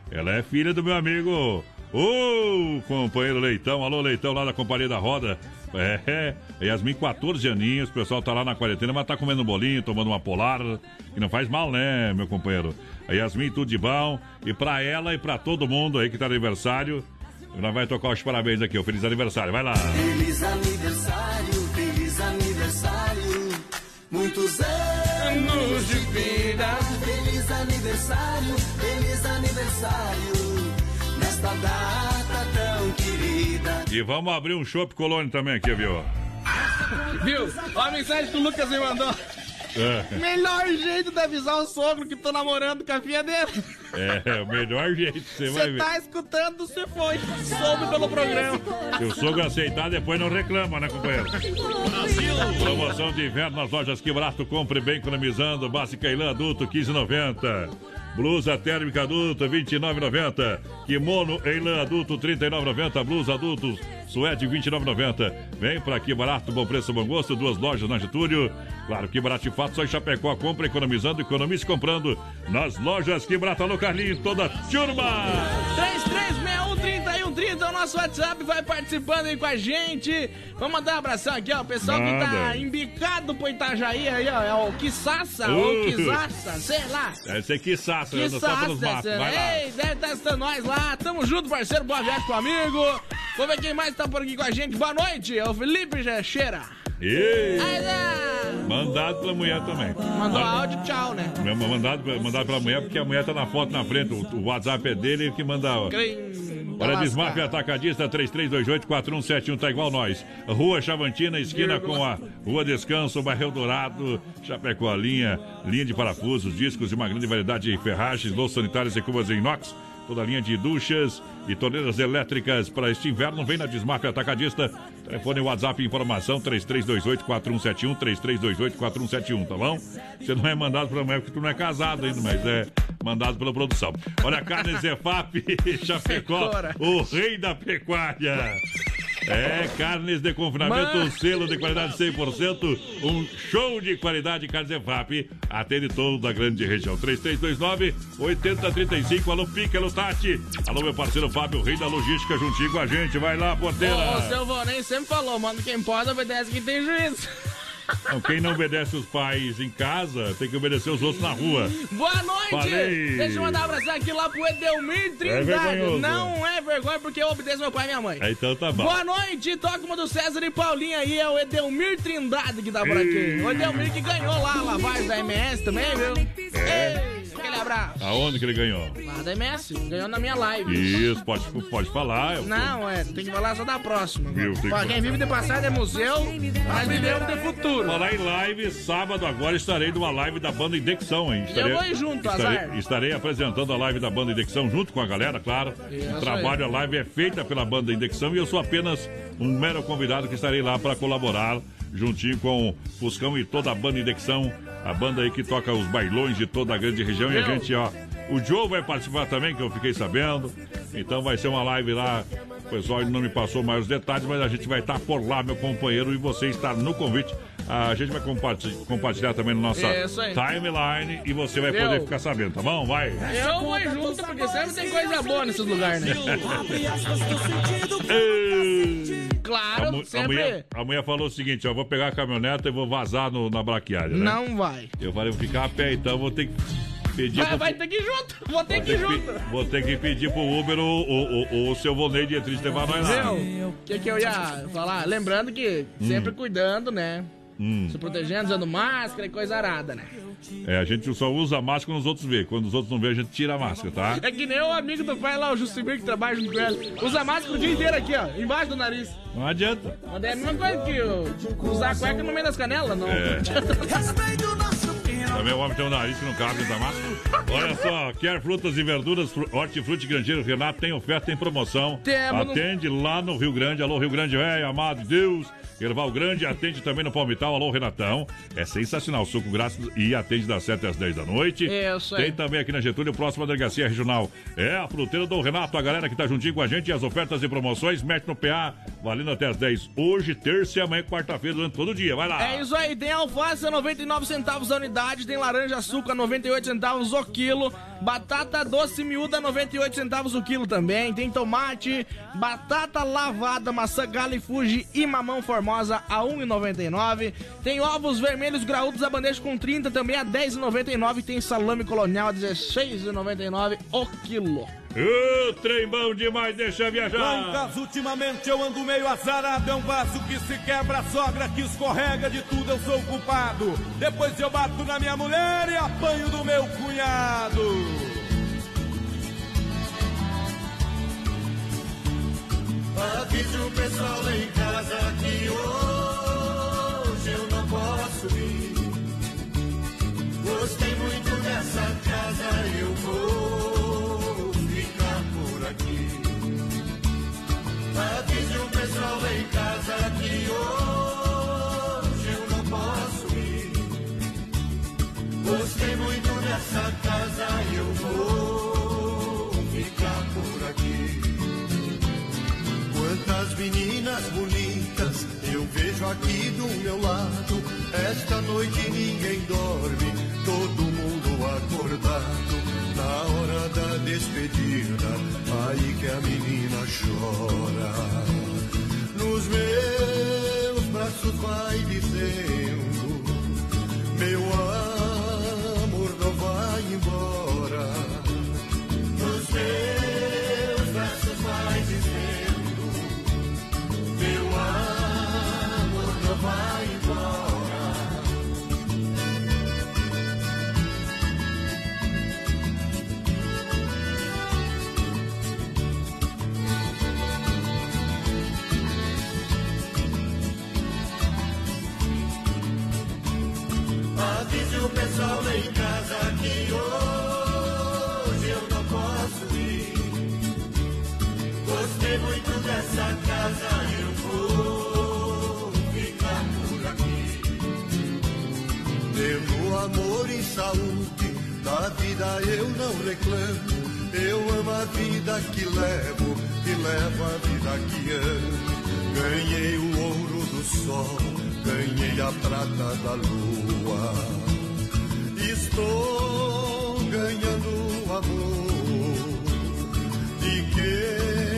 Ela é filha do meu amigo, o companheiro Leitão. Alô, Leitão, lá da Companhia da Roda. É, Yasmin, 14 aninhos, o pessoal tá lá na quarentena, mas tá comendo um bolinho, tomando uma polar, que não faz mal, né, meu companheiro? A Yasmin, tudo de bom. E pra ela e pra todo mundo aí que tá aniversário, nós vai tocar os parabéns aqui, feliz aniversário, vai lá. Feliz aniversário, feliz aniversário. Muitos anos de vida. Feliz aniversário, feliz aniversário. Nesta data tão querida. E vamos abrir um Chopp Colônia também aqui, viu? Viu? Ó a mensagem que o Lucas me mandou. É. Melhor jeito de avisar o sogro que tô namorando com a filha dele. É, o melhor jeito, você vai Você ver. tá escutando, você foi. Soube pelo programa. Se o sogro aceitar, depois não reclama, né, companheiro? Promoção de inverno nas lojas Que Barato. Compre bem economizando. Básica Ilã adulto, 15,90. Blusa térmica adulta, 29,90. Kimono em lã adulto, 39,90. Blusa adultos, suede, 29,90. Vem pra Que Barato, bom preço, bom gosto. Duas lojas na Getúlio. Claro, Que Barato de fato, só em Chapecó. Compra economizando, economize comprando. Nas lojas Que Barato. Alô, toda turma. 3130 é o nosso WhatsApp, vai participando aí com a gente. Vamos mandar um abração aqui, ó. O pessoal que tá embicado pro Itajaí aí, ó. É o Quissaça, ou Uh. Quissaça, sei lá. Deve ser que saça, eu Que não só pelos saça, matos. Vai lá. Ei, deve estar assistindo nós lá. Tamo junto, parceiro. Boa viagem pro amigo. Vamos ver quem mais tá por aqui com a gente. Boa noite, é o Felipe Cheira. Ei, né? mandado pela mulher também. Mandou áudio, tchau, né? Mandado, mandado pela mulher, porque a mulher tá na foto na frente. O, o WhatsApp é dele ele que manda. ó. Olha. Desmaf Atacadista 3328-4171, tá igual nós. Rua Chavantina, esquina com a Rua Descanso, Bairro Dourado, Chapecó, a linha, linha de parafusos, discos e uma grande variedade de ferragens, louças sanitárias e cubas em inox. Toda a linha de duchas e torneiras elétricas para este inverno. Vem na Desmaf Atacadista. Telefone WhatsApp informação 3328-4171, 3328-4171, tá bom? Você não é mandado pela mulher porque tu não é casado ainda, mas é mandado pela produção. Olha, carne Zefap, Chapecó, o rei da pecuária. É, carnes de confinamento, selo de qualidade 100%, um show de qualidade Carnes Evap, atende toda a grande região. 3329-8035, alô Pica, alô Tati, alô meu parceiro Fábio, o rei da logística, juntinho com a gente, vai lá, porteira. O seu Vonei sempre falou, mano, quem pode obedece quem tem juízo. Então, quem não obedece os pais em casa, tem que obedecer os outros na rua. Boa noite! Falei. Deixa eu mandar um abraço aqui lá pro Edelmir Trindade. vergonhoso. não é vergonha porque eu obedeço meu pai e minha mãe. É, Então tá bom. Boa noite, toca uma do César e Paulinho aí, é o Edelmir Trindade que tá por aqui. O Edelmir que ganhou lá a lavagem da MS também, viu? É. Ei, aquele abraço. Aonde que ele ganhou? Lá da MS, ganhou na minha live. Isso, pode, pode falar. eu- Não, é, tem que falar só da próxima. Viu, que quem vive de passado é museu, nós vivemos de futuro. Falar em live, sábado agora estarei numa live da banda Indexão, hein? Eu vou ir junto, estarei, azar. estarei apresentando a live da banda Indexão junto com a galera, claro. Isso o trabalho, a live é feita pela banda Indexão e eu sou apenas um mero convidado que estarei lá para colaborar juntinho com o Fuscão e toda a banda Indexão, a banda aí que toca os bailões de toda a grande região e a gente, ó, o Joe vai participar também, que eu fiquei sabendo. Então vai ser uma live lá. O pessoal ainda não me passou mais os detalhes, mas a gente vai estar por lá, meu companheiro, e você está no convite. A gente vai compartilhar, também na nossa timeline e você vai poder ficar sabendo, tá bom? Vai. Eu vou junto, porque sempre tem coisa boa nesses lugares, né? Claro, a, mu- a sempre. mulher, a mulher falou o seguinte, ó, vou pegar a caminhoneta e vou vazar no- na braquiária, né? Não vai. Eu falei, vou ficar a pé, então vou ter que pedir Vai, pro- vai ter que ir junto. Vou ter que ir junto. Vou ter que pedir pro Uber o, o, o, o seu Volney de Etriz levar nós lá. O que, que eu ia falar? Lembrando que sempre cuidando, né? Hum. Se protegendo, usando máscara e coisa arada, né? É, a gente só usa máscara quando os outros vê. Quando os outros não vê, a gente tira a máscara, tá? É que nem o amigo do pai lá, o Justimir, que trabalha junto com ele. Usa máscara o dia inteiro aqui, ó, embaixo do nariz. Não adianta. Mas é a mesma coisa que usar a cueca no meio das canelas, não. É. Também o homem tem um nariz que não cabe da máscara. Olha só, quer frutas e verduras, fru- hortifruti grangeiro Renato tem oferta, tem promoção. Temos no- Atende lá no Rio Grande. Alô, Rio Grande, velho, amado de Deus. Erval Grande atende também no Palmital. Alô, Renatão. É sensacional. Suco grátis e atende das 7 às 10 da noite. Isso aí. Tem também aqui na Getúlio, próxima delegacia regional. É a fruteira do Renato, a galera que tá juntinho com a gente. E as ofertas e promoções, mete no PA, valendo até às 10. Hoje, terça e amanhã, quarta-feira, durante todo dia. Vai lá. É isso aí, tem alface a 99 centavos a unidade, tem laranja açúcar 98 centavos o quilo, batata doce miúda 98 centavos o quilo também, tem tomate, batata lavada, maçã gala e fuji e mamão formosa a 1,99, tem ovos vermelhos graúdos a bandeja com 30 também a 10,99, tem salame colonial a 16,99 o quilo. Ô, trem bom demais, deixa viajar. Blancas, ultimamente eu ando meio azarado. É um vaso que se quebra, sogra que escorrega de tudo, eu sou o culpado. Depois eu bato na minha mulher e apanho do meu cunhado. Avise o pessoal em casa que hoje eu não posso ir. Gostei muito dessa casa, eu vou ficar por aqui. Avise o pessoal em casa que hoje eu não posso ir. Gostei muito dessa casa, Quantas meninas bonitas eu vejo aqui do meu lado. Esta noite ninguém dorme, todo mundo acordado. Na hora da despedida, aí que a menina chora. Nos meus braços vai dizendo, meu amor amor e saúde da vida eu não reclamo. Eu amo a vida que levo e levo a vida que amo. Ganhei o ouro do sol, ganhei a prata da lua. Estou ganhando o amor de quem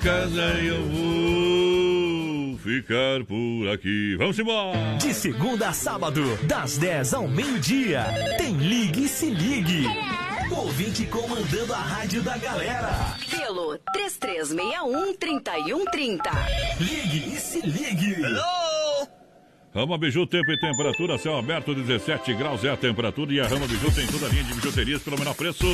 casa eu vou ficar por aqui. Vamos embora! De segunda a sábado, das 10 ao meio-dia, tem Ligue e Se Ligue. Ouvinte comandando a rádio da galera. Pelo 3361-3130. Ligue e Se Ligue. Rama Biju, tempo e temperatura, céu aberto, 17 graus é a temperatura e a Rama Biju tem toda a linha de bijuterias pelo menor preço.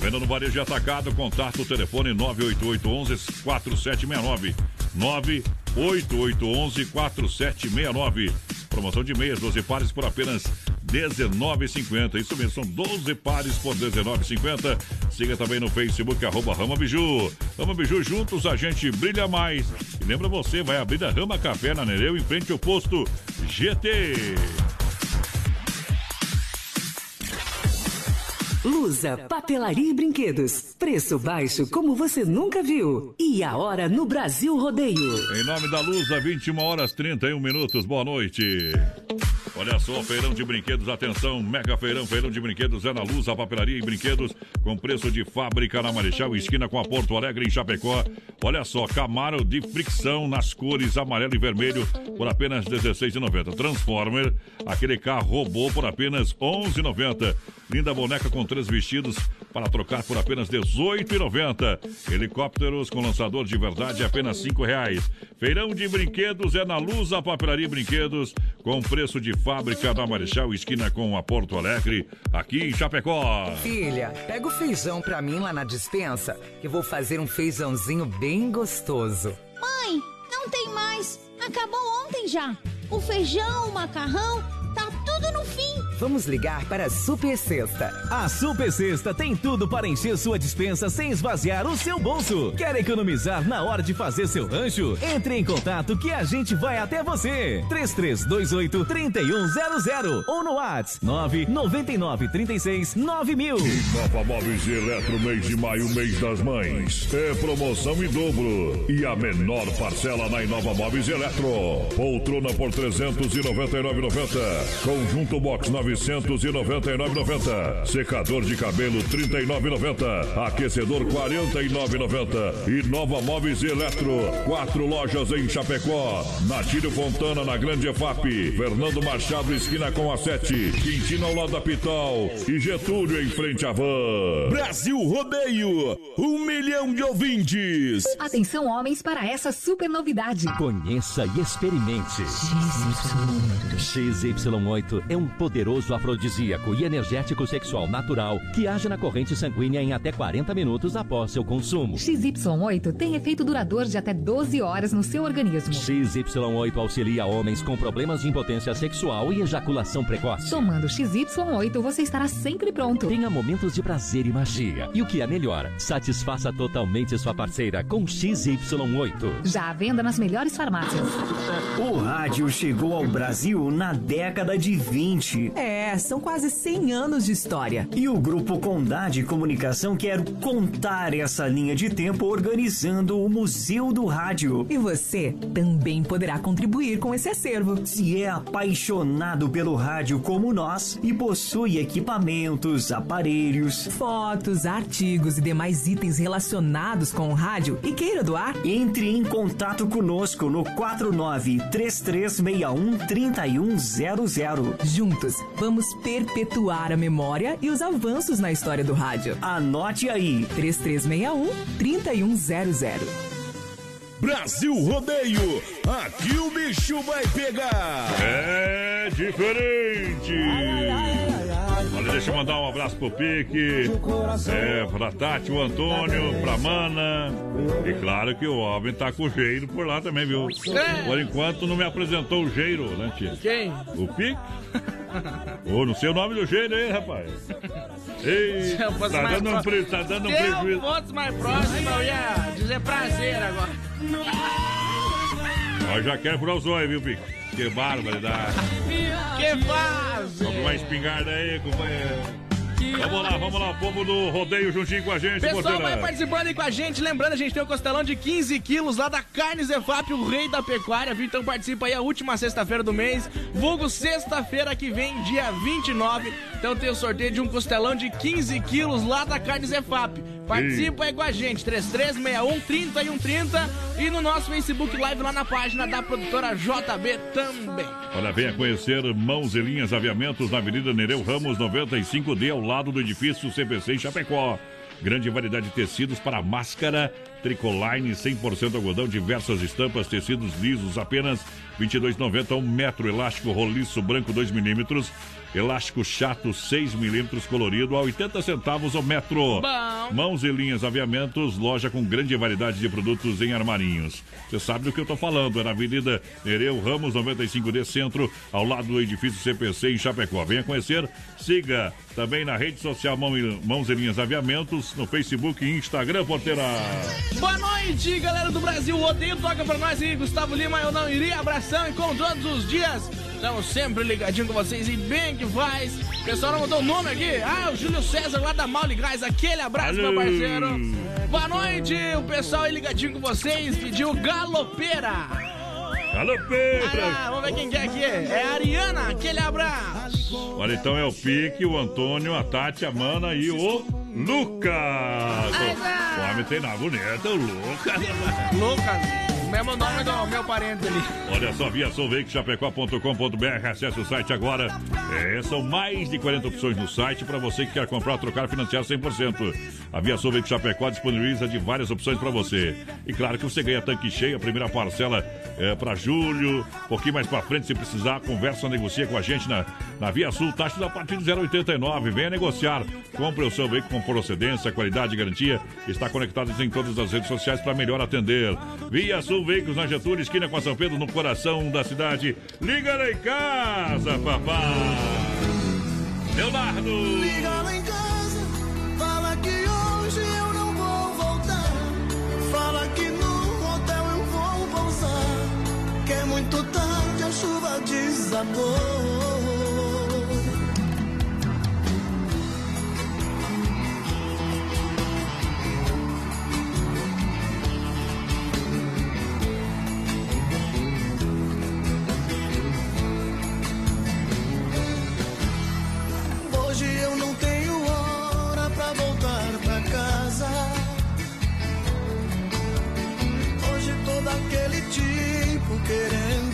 Venda no varejo de atacado, contato, telefone 98811 4769. 98811 4769. Promoção de meias, 12 pares por apenas R$19,50. Isso mesmo, são 12 pares por R$19,50. Siga também no Facebook, arroba Rama Biju. Rama Biju, juntos a gente brilha mais. E lembra você, vai abrir a Rama Café na Nereu, em frente ao posto GT. Lusa, papelaria e brinquedos. Preço baixo como você nunca viu. E a hora no Brasil Rodeio. Em nome da Lusa, 21 horas 31 minutos. Boa noite. Olha só, feirão de brinquedos, atenção, mega feirão, feirão de brinquedos é na Luz, a papelaria e brinquedos com preço de fábrica na Marechal, esquina com a Porto Alegre em Chapecó. Olha só, Camaro de fricção nas cores amarelo e vermelho por apenas R$ 16,90. Transformer, aquele carro robô por apenas R$ 11,90. Linda boneca com três vestidos para trocar por apenas R$ 18,90. Helicópteros com lançador de verdade apenas R$ 5,00. Feirão de brinquedos é na Luz, a papelaria e brinquedos com preço de fábrica da Marechal, esquina com a Porto Alegre, aqui em Chapecó. Filha, pega o feijão pra mim lá na dispensa, que eu vou fazer um feijãozinho bem gostoso. Mãe, não tem mais. Acabou ontem já. O feijão, o macarrão, tá tudo no fim. Vamos ligar para a Super Sexta. A Super Sexta tem tudo para encher sua dispensa sem esvaziar o seu bolso. Quer economizar na hora de fazer seu rancho? Entre em contato que a gente vai até você. 3328 3100 ou no WhatsApp 999 36 9000. Nova Móveis e Eletro, mês de maio, mês das mães. É promoção em dobro. E a menor parcela na Inova Móveis e Eletro. Poltrona por R$ 399,90. Conjunto Box 9 999,90. Secador de cabelo 39,90. Aquecedor 49,90. E Nova Móveis e Eletro. Quatro lojas em Chapecó. Natílio Fontana na Grande EFAP. Fernando Machado esquina com a 7. Quintino ao lado da Pitol. E Getúlio em frente à van. Brasil Rodeio, um milhão de ouvintes. Atenção, homens, para essa super novidade. Conheça e experimente. XY8 é um poderoso afrodisíaco e energético sexual natural que age na corrente sanguínea em até 40 minutos após seu consumo. XY8 tem efeito duradouro de até 12 horas no seu organismo. XY8 auxilia homens com problemas de impotência sexual e ejaculação precoce. Tomando XY8, você estará sempre pronto. Tenha momentos de prazer e magia. E o que é melhor, satisfaça totalmente sua parceira com XY8. Já à venda nas melhores farmácias. O rádio chegou ao Brasil na década de 20. É, são quase 100 anos de história. E o Grupo Condade Comunicação quer contar essa linha de tempo organizando o Museu do Rádio. E você também poderá contribuir com esse acervo. Se é apaixonado pelo rádio como nós e possui equipamentos, aparelhos, fotos, artigos e demais itens relacionados com o rádio e queira doar, entre em contato conosco no 49 3361 3100. Juntos, vamos perpetuar a memória e os avanços na história do rádio. Anote aí: 3361 3100. Brasil Rodeio, aqui o bicho vai pegar. É diferente. Olha, deixa eu mandar um abraço pro Pique, é, pra Tati, o Antônio, pra Mana. E claro que o homem tá com o Geiro por lá também, viu? Por enquanto não me apresentou o Geiro, né, tia? Quem? O Pique? Ô, não sei o nome do Geiro aí, rapaz. Ei, tá dando, um, pre, tá dando um prejuízo. Se eu fosse mais próximo, eu ia dizer prazer agora. Ó, já quero furar os olhos, viu, Pique? Que barbaridade. Que fase! Vamos uma espingarda aí, companheiro. Vamos lá, vamos lá, o povo do rodeio juntinho com a gente, Pessoal, porteira. vai participando aí com a gente. Lembrando, a gente tem o costelão de 15 quilos lá da Carne Zefap, o rei da pecuária. Então participa aí a última sexta-feira do mês. Vulgo sexta-feira que vem, dia 29. Então tem o sorteio de um costelão de 15 quilos lá da Carne Zefap. Participa aí com a gente, 3361 3130 e no nosso Facebook Live lá na página da produtora JB também. Olha, venha conhecer Mãos e Linhas Aviamentos na Avenida Nereu Ramos 95D, ao lado do edifício CPC em Chapecó. Grande variedade de tecidos para máscara, tricoline 100% algodão, diversas estampas, tecidos lisos, apenas R$ 22,90 um metro, elástico roliço branco 2 milímetros, elástico chato 6 milímetros colorido a 80 centavos o metro. Bom. Mãos e linhas aviamentos, loja com grande variedade de produtos em armarinhos. Você sabe do que eu tô falando, é na Avenida Nereu Ramos 95D Centro, ao lado do edifício CPC em Chapecó. Venha conhecer, siga também na rede social Mão e- Mãos e Linhas Aviamentos, no Facebook e Instagram, porteira. Boa noite, galera do Brasil. Odeio toca pra nós aí, Gustavo Lima. Eu não iria. Abração e como todos os dias. Estamos sempre ligadinho com vocês e bem que faz. O pessoal não mandou o nome aqui. Ah, o Júlio César lá da Maule Gás. Aquele abraço, meu Alô. parceiro. Boa noite, o pessoal aí ligadinho com vocês. Pediu galopeira. Alô, Pedro! Ah, vamos ver quem que é aqui. É a Ariana. Aquele abraço. Olha, então é o Pique, o Antônio, a Tati, a Mana e o Lucas. O homem tem nada bonita, o Lucas. Lucas. Mesmo nome do meu parente ali. Olha só, via souveicchapecó.com.br, acesse o site agora. É, são mais de 40 opções no site para você que quer comprar, trocar, financiar 100%. A Via Sul Veículos Chapecó disponibiliza de várias opções para você. E claro que você ganha tanque cheio, a primeira parcela é para julho, um pouquinho mais para frente, se precisar, conversa, negocia com a gente na, na Via Sul, taxa a partir de 0,89. Venha negociar. Compre o seu veículo com procedência, qualidade e garantia. Está conectado em todas as redes sociais para melhor atender. Via Sul Veículos na Getúlio, esquina com São Pedro, no coração da cidade. Liga lá em casa, papai. Leonardo. Liga lá em casa, fala que hoje eu não vou voltar. Fala que no hotel eu vou pousar. Que é muito tarde, a chuva desabou. eu não tenho hora pra voltar pra casa. Hoje todo aquele tipo querendo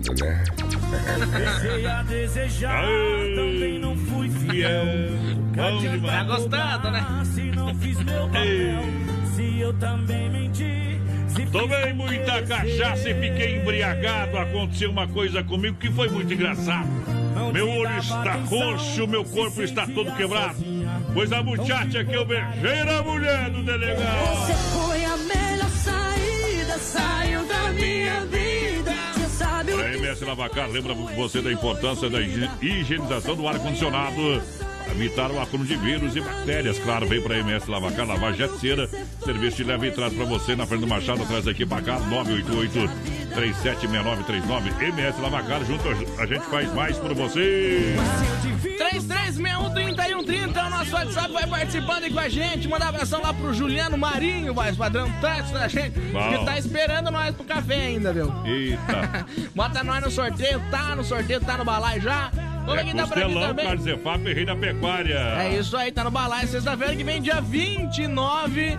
gostando, né? Comecei a desejar, também não fui fiel. Bom demais. Tá gostando, né? Se não fiz meu papel, se eu também menti. Tomei muita cachaça e fiquei embriagado. Aconteceu uma coisa comigo que foi muito engraçado. Meu olho está roxo, meu corpo está todo quebrado. Pois a muchacha que eu beijei era a mulher do delegado. Sabe o A MS Lavacar lembra você da importância da higi- higienização do ar-condicionado. Evitar o acúmulo de vírus e bactérias. Claro, vem para a MS Lavacar, lavar jet cera. Serviço de leve e traz para você na Fernando Machado, atrás da equipe Bacar, 988 376939. MS Lavacar, junto a gente faz mais por você. 33613130 é o nosso WhatsApp, vai participando aí com a gente. Manda um abração lá pro Juliano Marinho, vai padrão Táxi da gente, Bom. que tá esperando nós pro café ainda, viu? Eita. Bota nós no sorteio, tá no sorteio, tá no balai já. Ver É tá por aqui Costelão, também. Zefap Rei da Pecuária. É isso aí, tá no balai. Sexta-feira que vem, dia 29,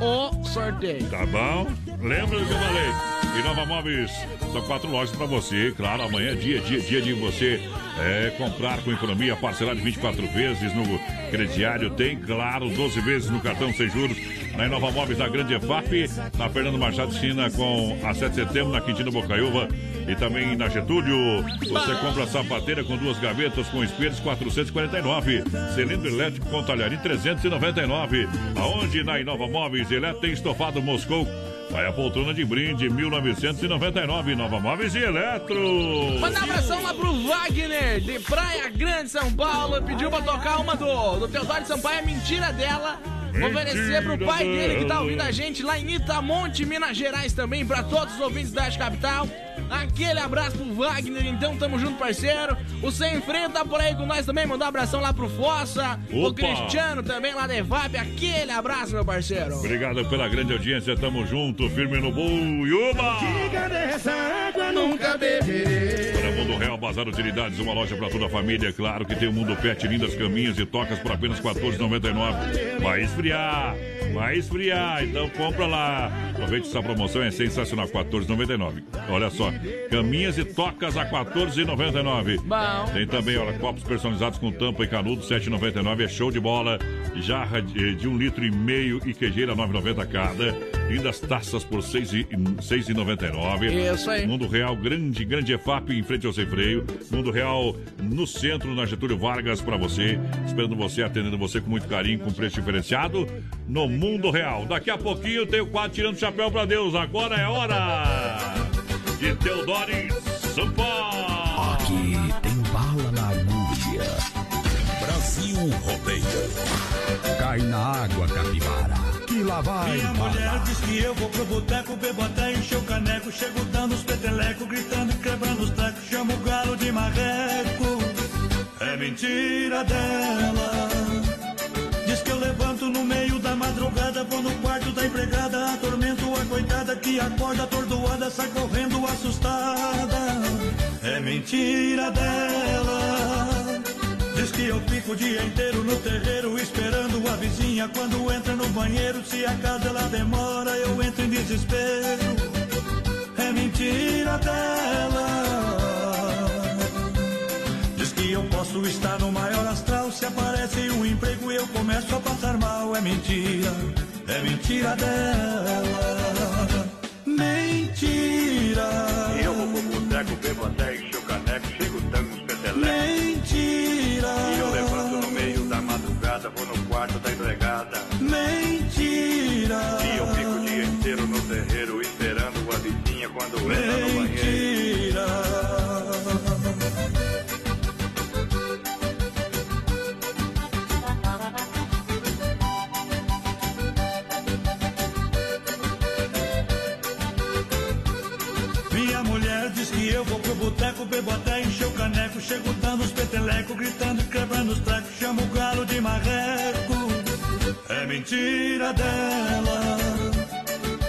o sorteio. Tá bom? Lembra do que eu falei? E Nova Móveis, são quatro lojas pra você. Claro, amanhã é dia, dia, dia de você é, comprar com economia, parcelar de 24 vezes no crediário. Tem, claro, 12 vezes no cartão sem juros. Na Nova Móveis da Grande EFAP, na Fernando Machado China com a 7 de setembro, na Quintino Bocaiúva e também na Getúlio. Você compra sapateira com duas gavetas com espelhos 449, cilindro elétrico com talharim 399. Aonde na Inova Móveis Eletro tem estofado Moscou. Vai a poltrona de brinde 1999, Nova Móveis e Eletro. Manda um abração lá pro Wagner, de Praia Grande, São Paulo. Pediu pra tocar uma do, do Teodoro Sampaio, é mentira dela. Vou oferecer pro pai dele que tá ouvindo a gente lá em Itamonte, Minas Gerais também, pra todos os ouvintes da Capital. Aquele abraço pro Wagner, então tamo junto, parceiro. O Sem Freio tá por aí com nós também, mandar um abração lá pro Fossa. O Opa. Cristiano também lá da EVAP, aquele abraço, meu parceiro. Obrigado pela grande audiência, tamo junto, firme no boi. Uma! Diga dessa água nunca beberei. Para Mundo Real, Bazar Utilidades, uma loja para toda a família. Claro que tem o Mundo Pet, lindas caminhas e tocas por apenas R$ 14,99. Vai esfriar, vai esfriar, então compra lá. Aproveite essa promoção, é sensacional, R$ 14,99. Olha só, caminhas e tocas a R$ 14,99. Bom. Tem também, olha, copos personalizados com tampa e canudo, R$ 7,99. É show de bola. Jarra de, de um litro e meio e queijeira, R$ 9,90 cada. Lindas taças por R$ 6,99. Isso aí. Mundo Real, grande, grande EFAP em frente ao sem freio. Mundo Real no centro, na Getúlio Vargas, para você. Esperando você, atendendo você com muito carinho, com preço diferenciado. No Mundo Real. Daqui a pouquinho tem o quadro Tirando o Chapéu para Deus. Agora é hora de Teodoro Sampaio. Aqui tem bala na agulha. Brasil Rodeio. Cai na água, capivara. Que lá vai Minha bala. mulher diz que eu vou pro boteco, bebo até encher o caneco. Chego dando os petelecos, gritando e quebrando os trecos. Chamo o galo de marreco. É mentira dela. Da madrugada, vou no quarto da empregada, atormento a coitada que acorda atordoada, sai correndo assustada. É mentira dela. Diz que eu fico o dia inteiro no terreiro esperando a vizinha quando entra no banheiro. Se a casa ela demora, eu entro em desespero. É mentira dela. Que eu posso estar no maior astral. Se aparece um emprego, eu começo a passar mal. É mentira, é mentira dela. Mentira. Eu vou pro boteco, bebo até encher o caneco, chego dando os petelecos. Mentira. E eu levanto no meio da madrugada, vou no quarto eu vou pro boteco, bebo até encher o caneco. Chego dando os petelecos, gritando e quebrando os trecos. Chamo o galo de marreco. É mentira dela.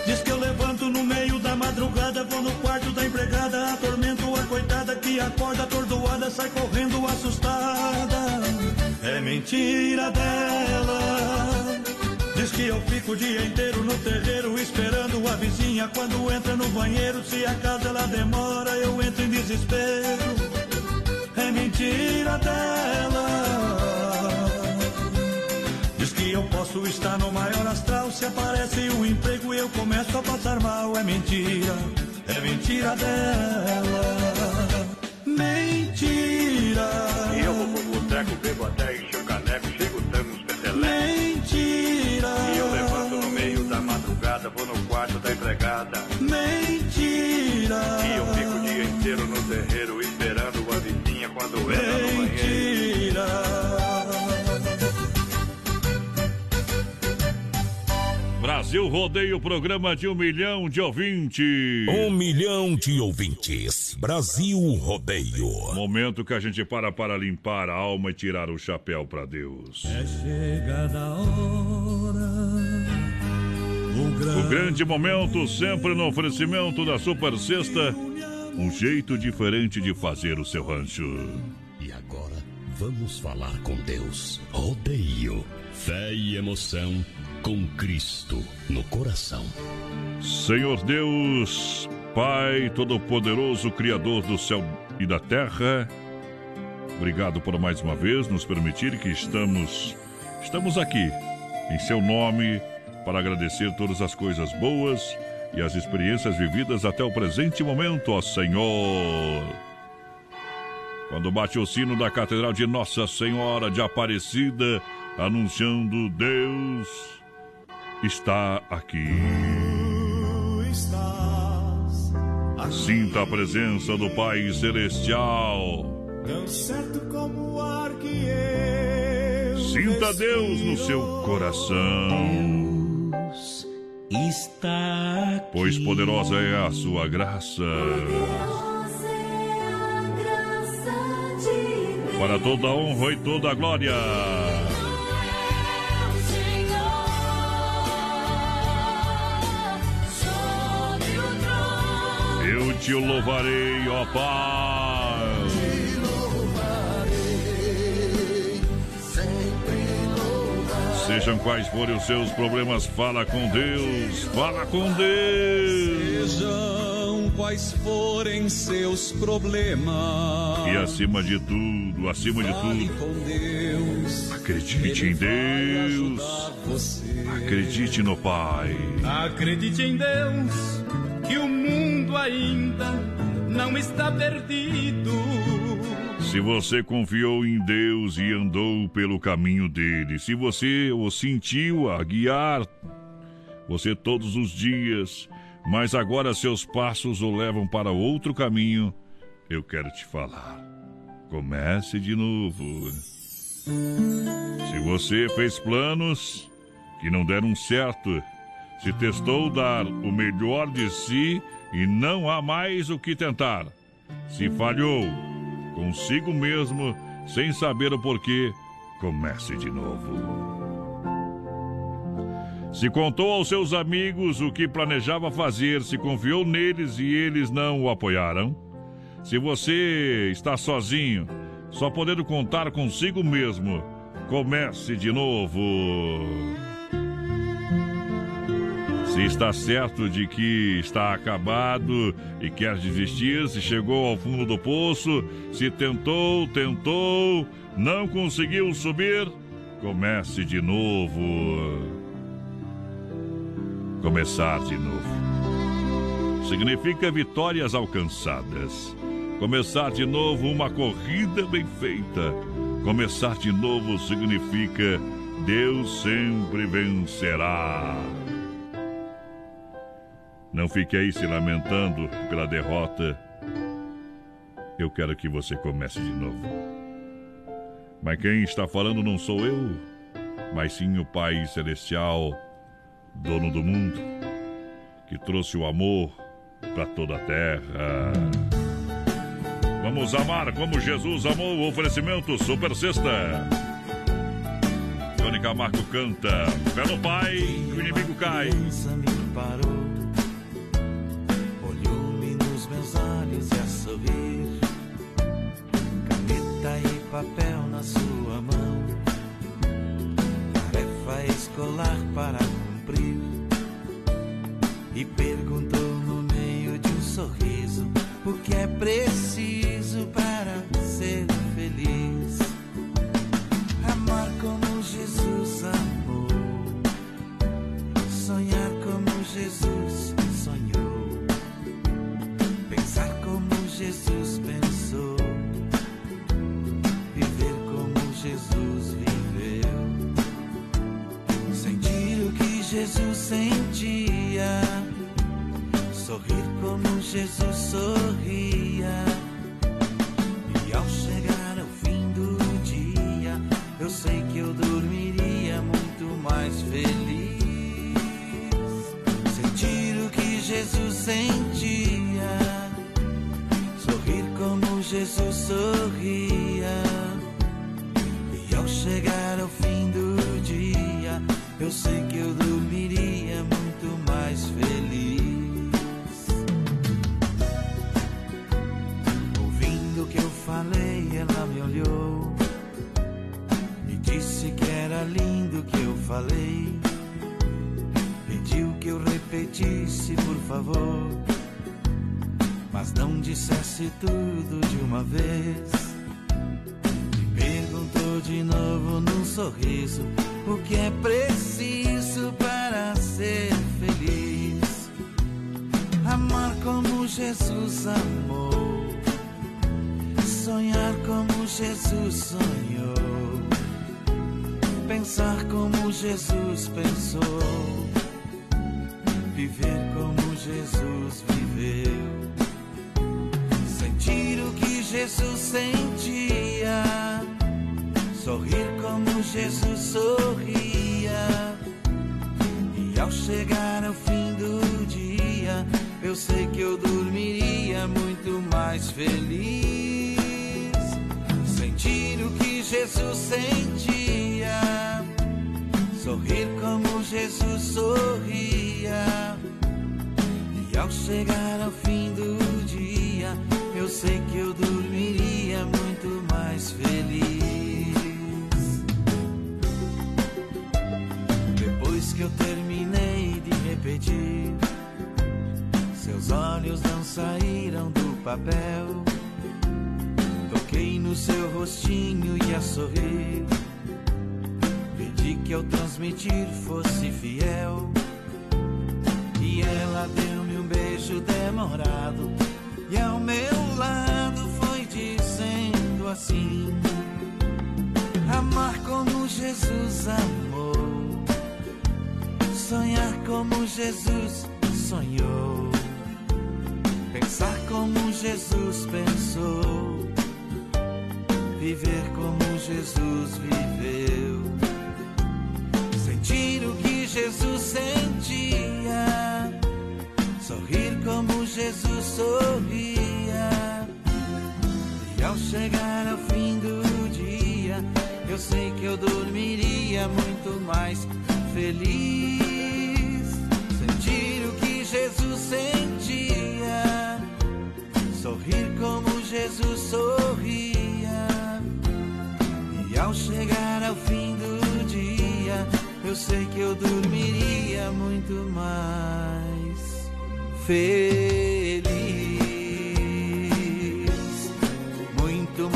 Diz que eu levanto no meio da madrugada, vou no quarto da empregada, atormento a coitada que acorda atordoada, sai correndo assustada. É mentira dela. Que eu fico o dia inteiro no terreiro esperando a vizinha quando entra no banheiro. Se a casa ela demora, eu entro em desespero. É mentira dela. Diz que eu posso estar no maior astral. Se aparece um emprego e eu começo a passar mal. É mentira, é mentira dela. Mentira. E eu vou pro boteco, bebo até Mentira. E eu levanto no meio da madrugada, vou no quarto da empregada. Mentira. E eu fico o dia inteiro no terreiro esperando a vizinha quando entra no banheiro. Mentira. Brasil Rodeio, programa de um milhão de ouvintes. Um milhão de ouvintes. Brasil Rodeio. Momento que a gente para para limpar a alma e tirar o chapéu para Deus. É chegada a hora. O grande momento sempre no oferecimento da Super Sexta. Um jeito diferente de fazer o seu rancho. E agora vamos falar com Deus. Rodeio. Fé e emoção com Cristo no coração. Senhor Deus, Pai Todo-Poderoso, Criador do céu e da terra, obrigado por mais uma vez nos permitir que estamos, estamos aqui em Seu nome para agradecer todas as coisas boas e as experiências vividas até o presente momento, ó Senhor. Quando bate o sino da Catedral de Nossa Senhora de Aparecida, anunciando Deus está aqui. Sinta a presença do Pai Celestial. Tão certo como o ar que eu Sinta Deus no seu coração. Está aqui. Pois poderosa é a sua graça. Para toda a honra e toda a glória. Eu te louvarei, ó Pai. Sejam quais forem os seus problemas, fala com Deus, fala com Deus. Sejam quais forem seus problemas. E acima de tudo, acima de tudo, Deus. acredite em Deus. Acredite no Pai. Acredite em Deus, que o mundo ainda não está perdido. Se você confiou em Deus e andou pelo caminho dele, se você o sentiu a guiar você todos os dias, mas agora seus passos o levam para outro caminho, eu quero te falar. Comece de novo. Se você fez planos que não deram certo, se testou dar o melhor de si e não há mais o que tentar, se falhou consigo mesmo, sem saber o porquê, comece de novo. Se contou aos seus amigos o que planejava fazer, se confiou neles e eles não o apoiaram, se você está sozinho, só podendo contar consigo mesmo, comece de novo. Se está certo de que está acabado e quer desistir, se chegou ao fundo do poço, se tentou, tentou, não conseguiu subir, comece de novo. Começar de novo. Significa vitórias alcançadas. Começar de novo uma corrida bem feita. Começar de novo significa Deus sempre vencerá. Não fique aí se lamentando pela derrota. Eu quero que você comece de novo. Mas quem está falando não sou eu, mas sim o Pai Celestial, dono do mundo, que trouxe o amor para toda a terra. Vamos amar como Jesus amou o oferecimento Super Sexta. Tony Camargo canta. Pé no pai, o inimigo cai. me parou, sorrir. Caneta e papel na sua mão, tarefa escolar para cumprir. E perguntou no meio de um sorriso o que é preciso Jesus pensou. Viver como Jesus viveu. Sentir o que Jesus sentia. Sorrir como Jesus sorria. E ao chegar ao fim do dia, eu sei que eu dormiria muito mais feliz. Sentir o que Jesus sentia, Jesus sorria. E ao chegar ao fim do dia, eu sei que eu dormiria muito mais feliz. Ouvindo o que eu falei, ela me olhou e disse que era lindo o que eu falei. Pediu que eu repetisse, por favor, mas não dissesse tudo de uma vez. Me perguntou de novo num sorriso o que é preciso para ser feliz. Amar como Jesus amou, sonhar como Jesus sonhou, pensar como Jesus pensou, viver como Jesus viveu, sentir o que Jesus sentia, sorrir como Jesus sorria. E ao chegar ao fim do dia, eu sei que eu dormiria muito mais feliz. Sentir o que Jesus sentia, sorrir como Jesus sorria. E ao chegar ao fim do dia, eu sei que eu dormiria muito mais feliz. Depois que eu terminei de repetir, seus olhos não saíram do papel. Toquei no seu rostinho e a sorrir. Pedi que ao transmitir fosse fiel. E ela deu-me um beijo demorado. E ao meu lado foi dizendo assim: Amar como Jesus amou. Sonhar como Jesus sonhou. Pensar como Jesus pensou. Viver como Jesus viveu. Sentir o que Jesus sentia. Sorrir como Jesus sorria. Ao chegar ao fim do dia, eu sei que eu dormiria muito mais feliz. Sentir o que Jesus sentia, sorrir como Jesus sorria. E ao chegar ao fim do dia, eu sei que eu dormiria muito mais feliz.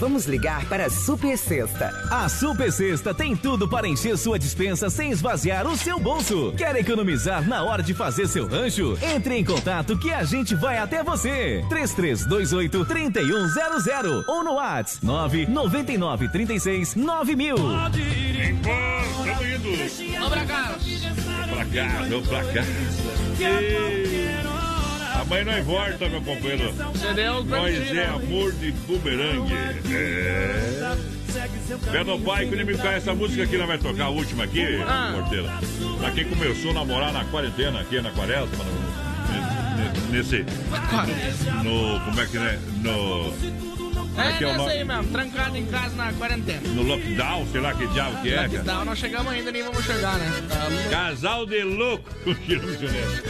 Vamos ligar para a Super Sexta. A Super Sexta tem tudo para encher sua dispensa sem esvaziar o seu bolso. Quer economizar na hora de fazer seu rancho? Entre em contato que a gente vai até você. 3328 3100 ou no WhatsApp 999 36 9000. Tamo indo. Vamos pra cá. Pra cá, vamos pra cá. Ei. Amanhã nós volta, meu companheiro. Deu Nós é amor de bumerangue. É. Pé no pai, que o inimigo cai. Essa música aqui, nós vai tocar a última aqui, Ah. Porteira. Pra quem começou a namorar na quarentena, aqui na quaresma, no, nesse... No, como é que é? No... É, é o nessa nome- aí mesmo, trancado em casa na quarentena. No lockdown, sei lá que diabo que é, cara. Lockdown, não chegamos ainda, nem vamos chegar, né? Tá. Casal de louco com Missioneiro.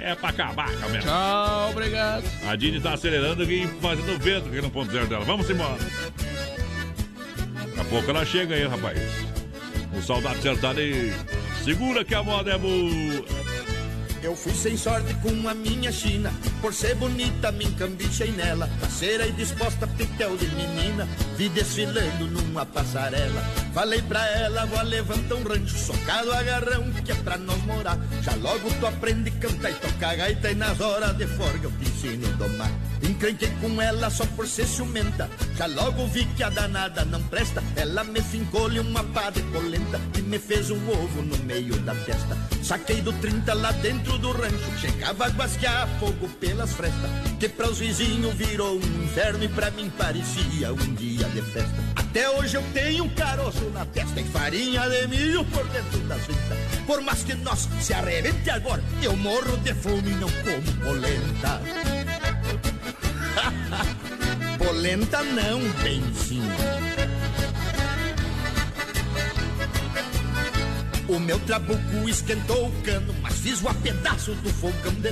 É pra acabar, Camila. Tchau, obrigado. A Dini tá acelerando e fazendo vento aqui no ponto zero dela. Vamos embora. Daqui a pouco ela chega aí, rapaz. O soldado acertado e segura que a moda é boa. Eu fui sem sorte com a minha China, por ser bonita me encambichei nela, parceira e disposta pitel de menina, vi desfilando numa passarela. Falei pra ela, vou levantar um rancho, socado agarrão, que é pra nós morar. Já logo tu aprende a cantar e tocar gaita, e nas horas de folga eu te ensino a domar. Encrenquei com ela só por ser ciumenta, já logo vi que a danada não presta. Ela me fincou-lhe uma pá de polenta e me fez um ovo no meio da testa. Saquei do 30 lá dentro do rancho, chegava a guasquear fogo pelas frestas. Que para os vizinhos virou um inferno e pra mim parecia um dia de festa. Até hoje eu tenho um caroço na testa e farinha de milho por dentro das ventas. Por mais que nós se arrebente agora, eu morro de fome e não como polenta. polenta não, bem sim. O meu trabuco esquentou o cano, mas fiz o a pedaço do fogão de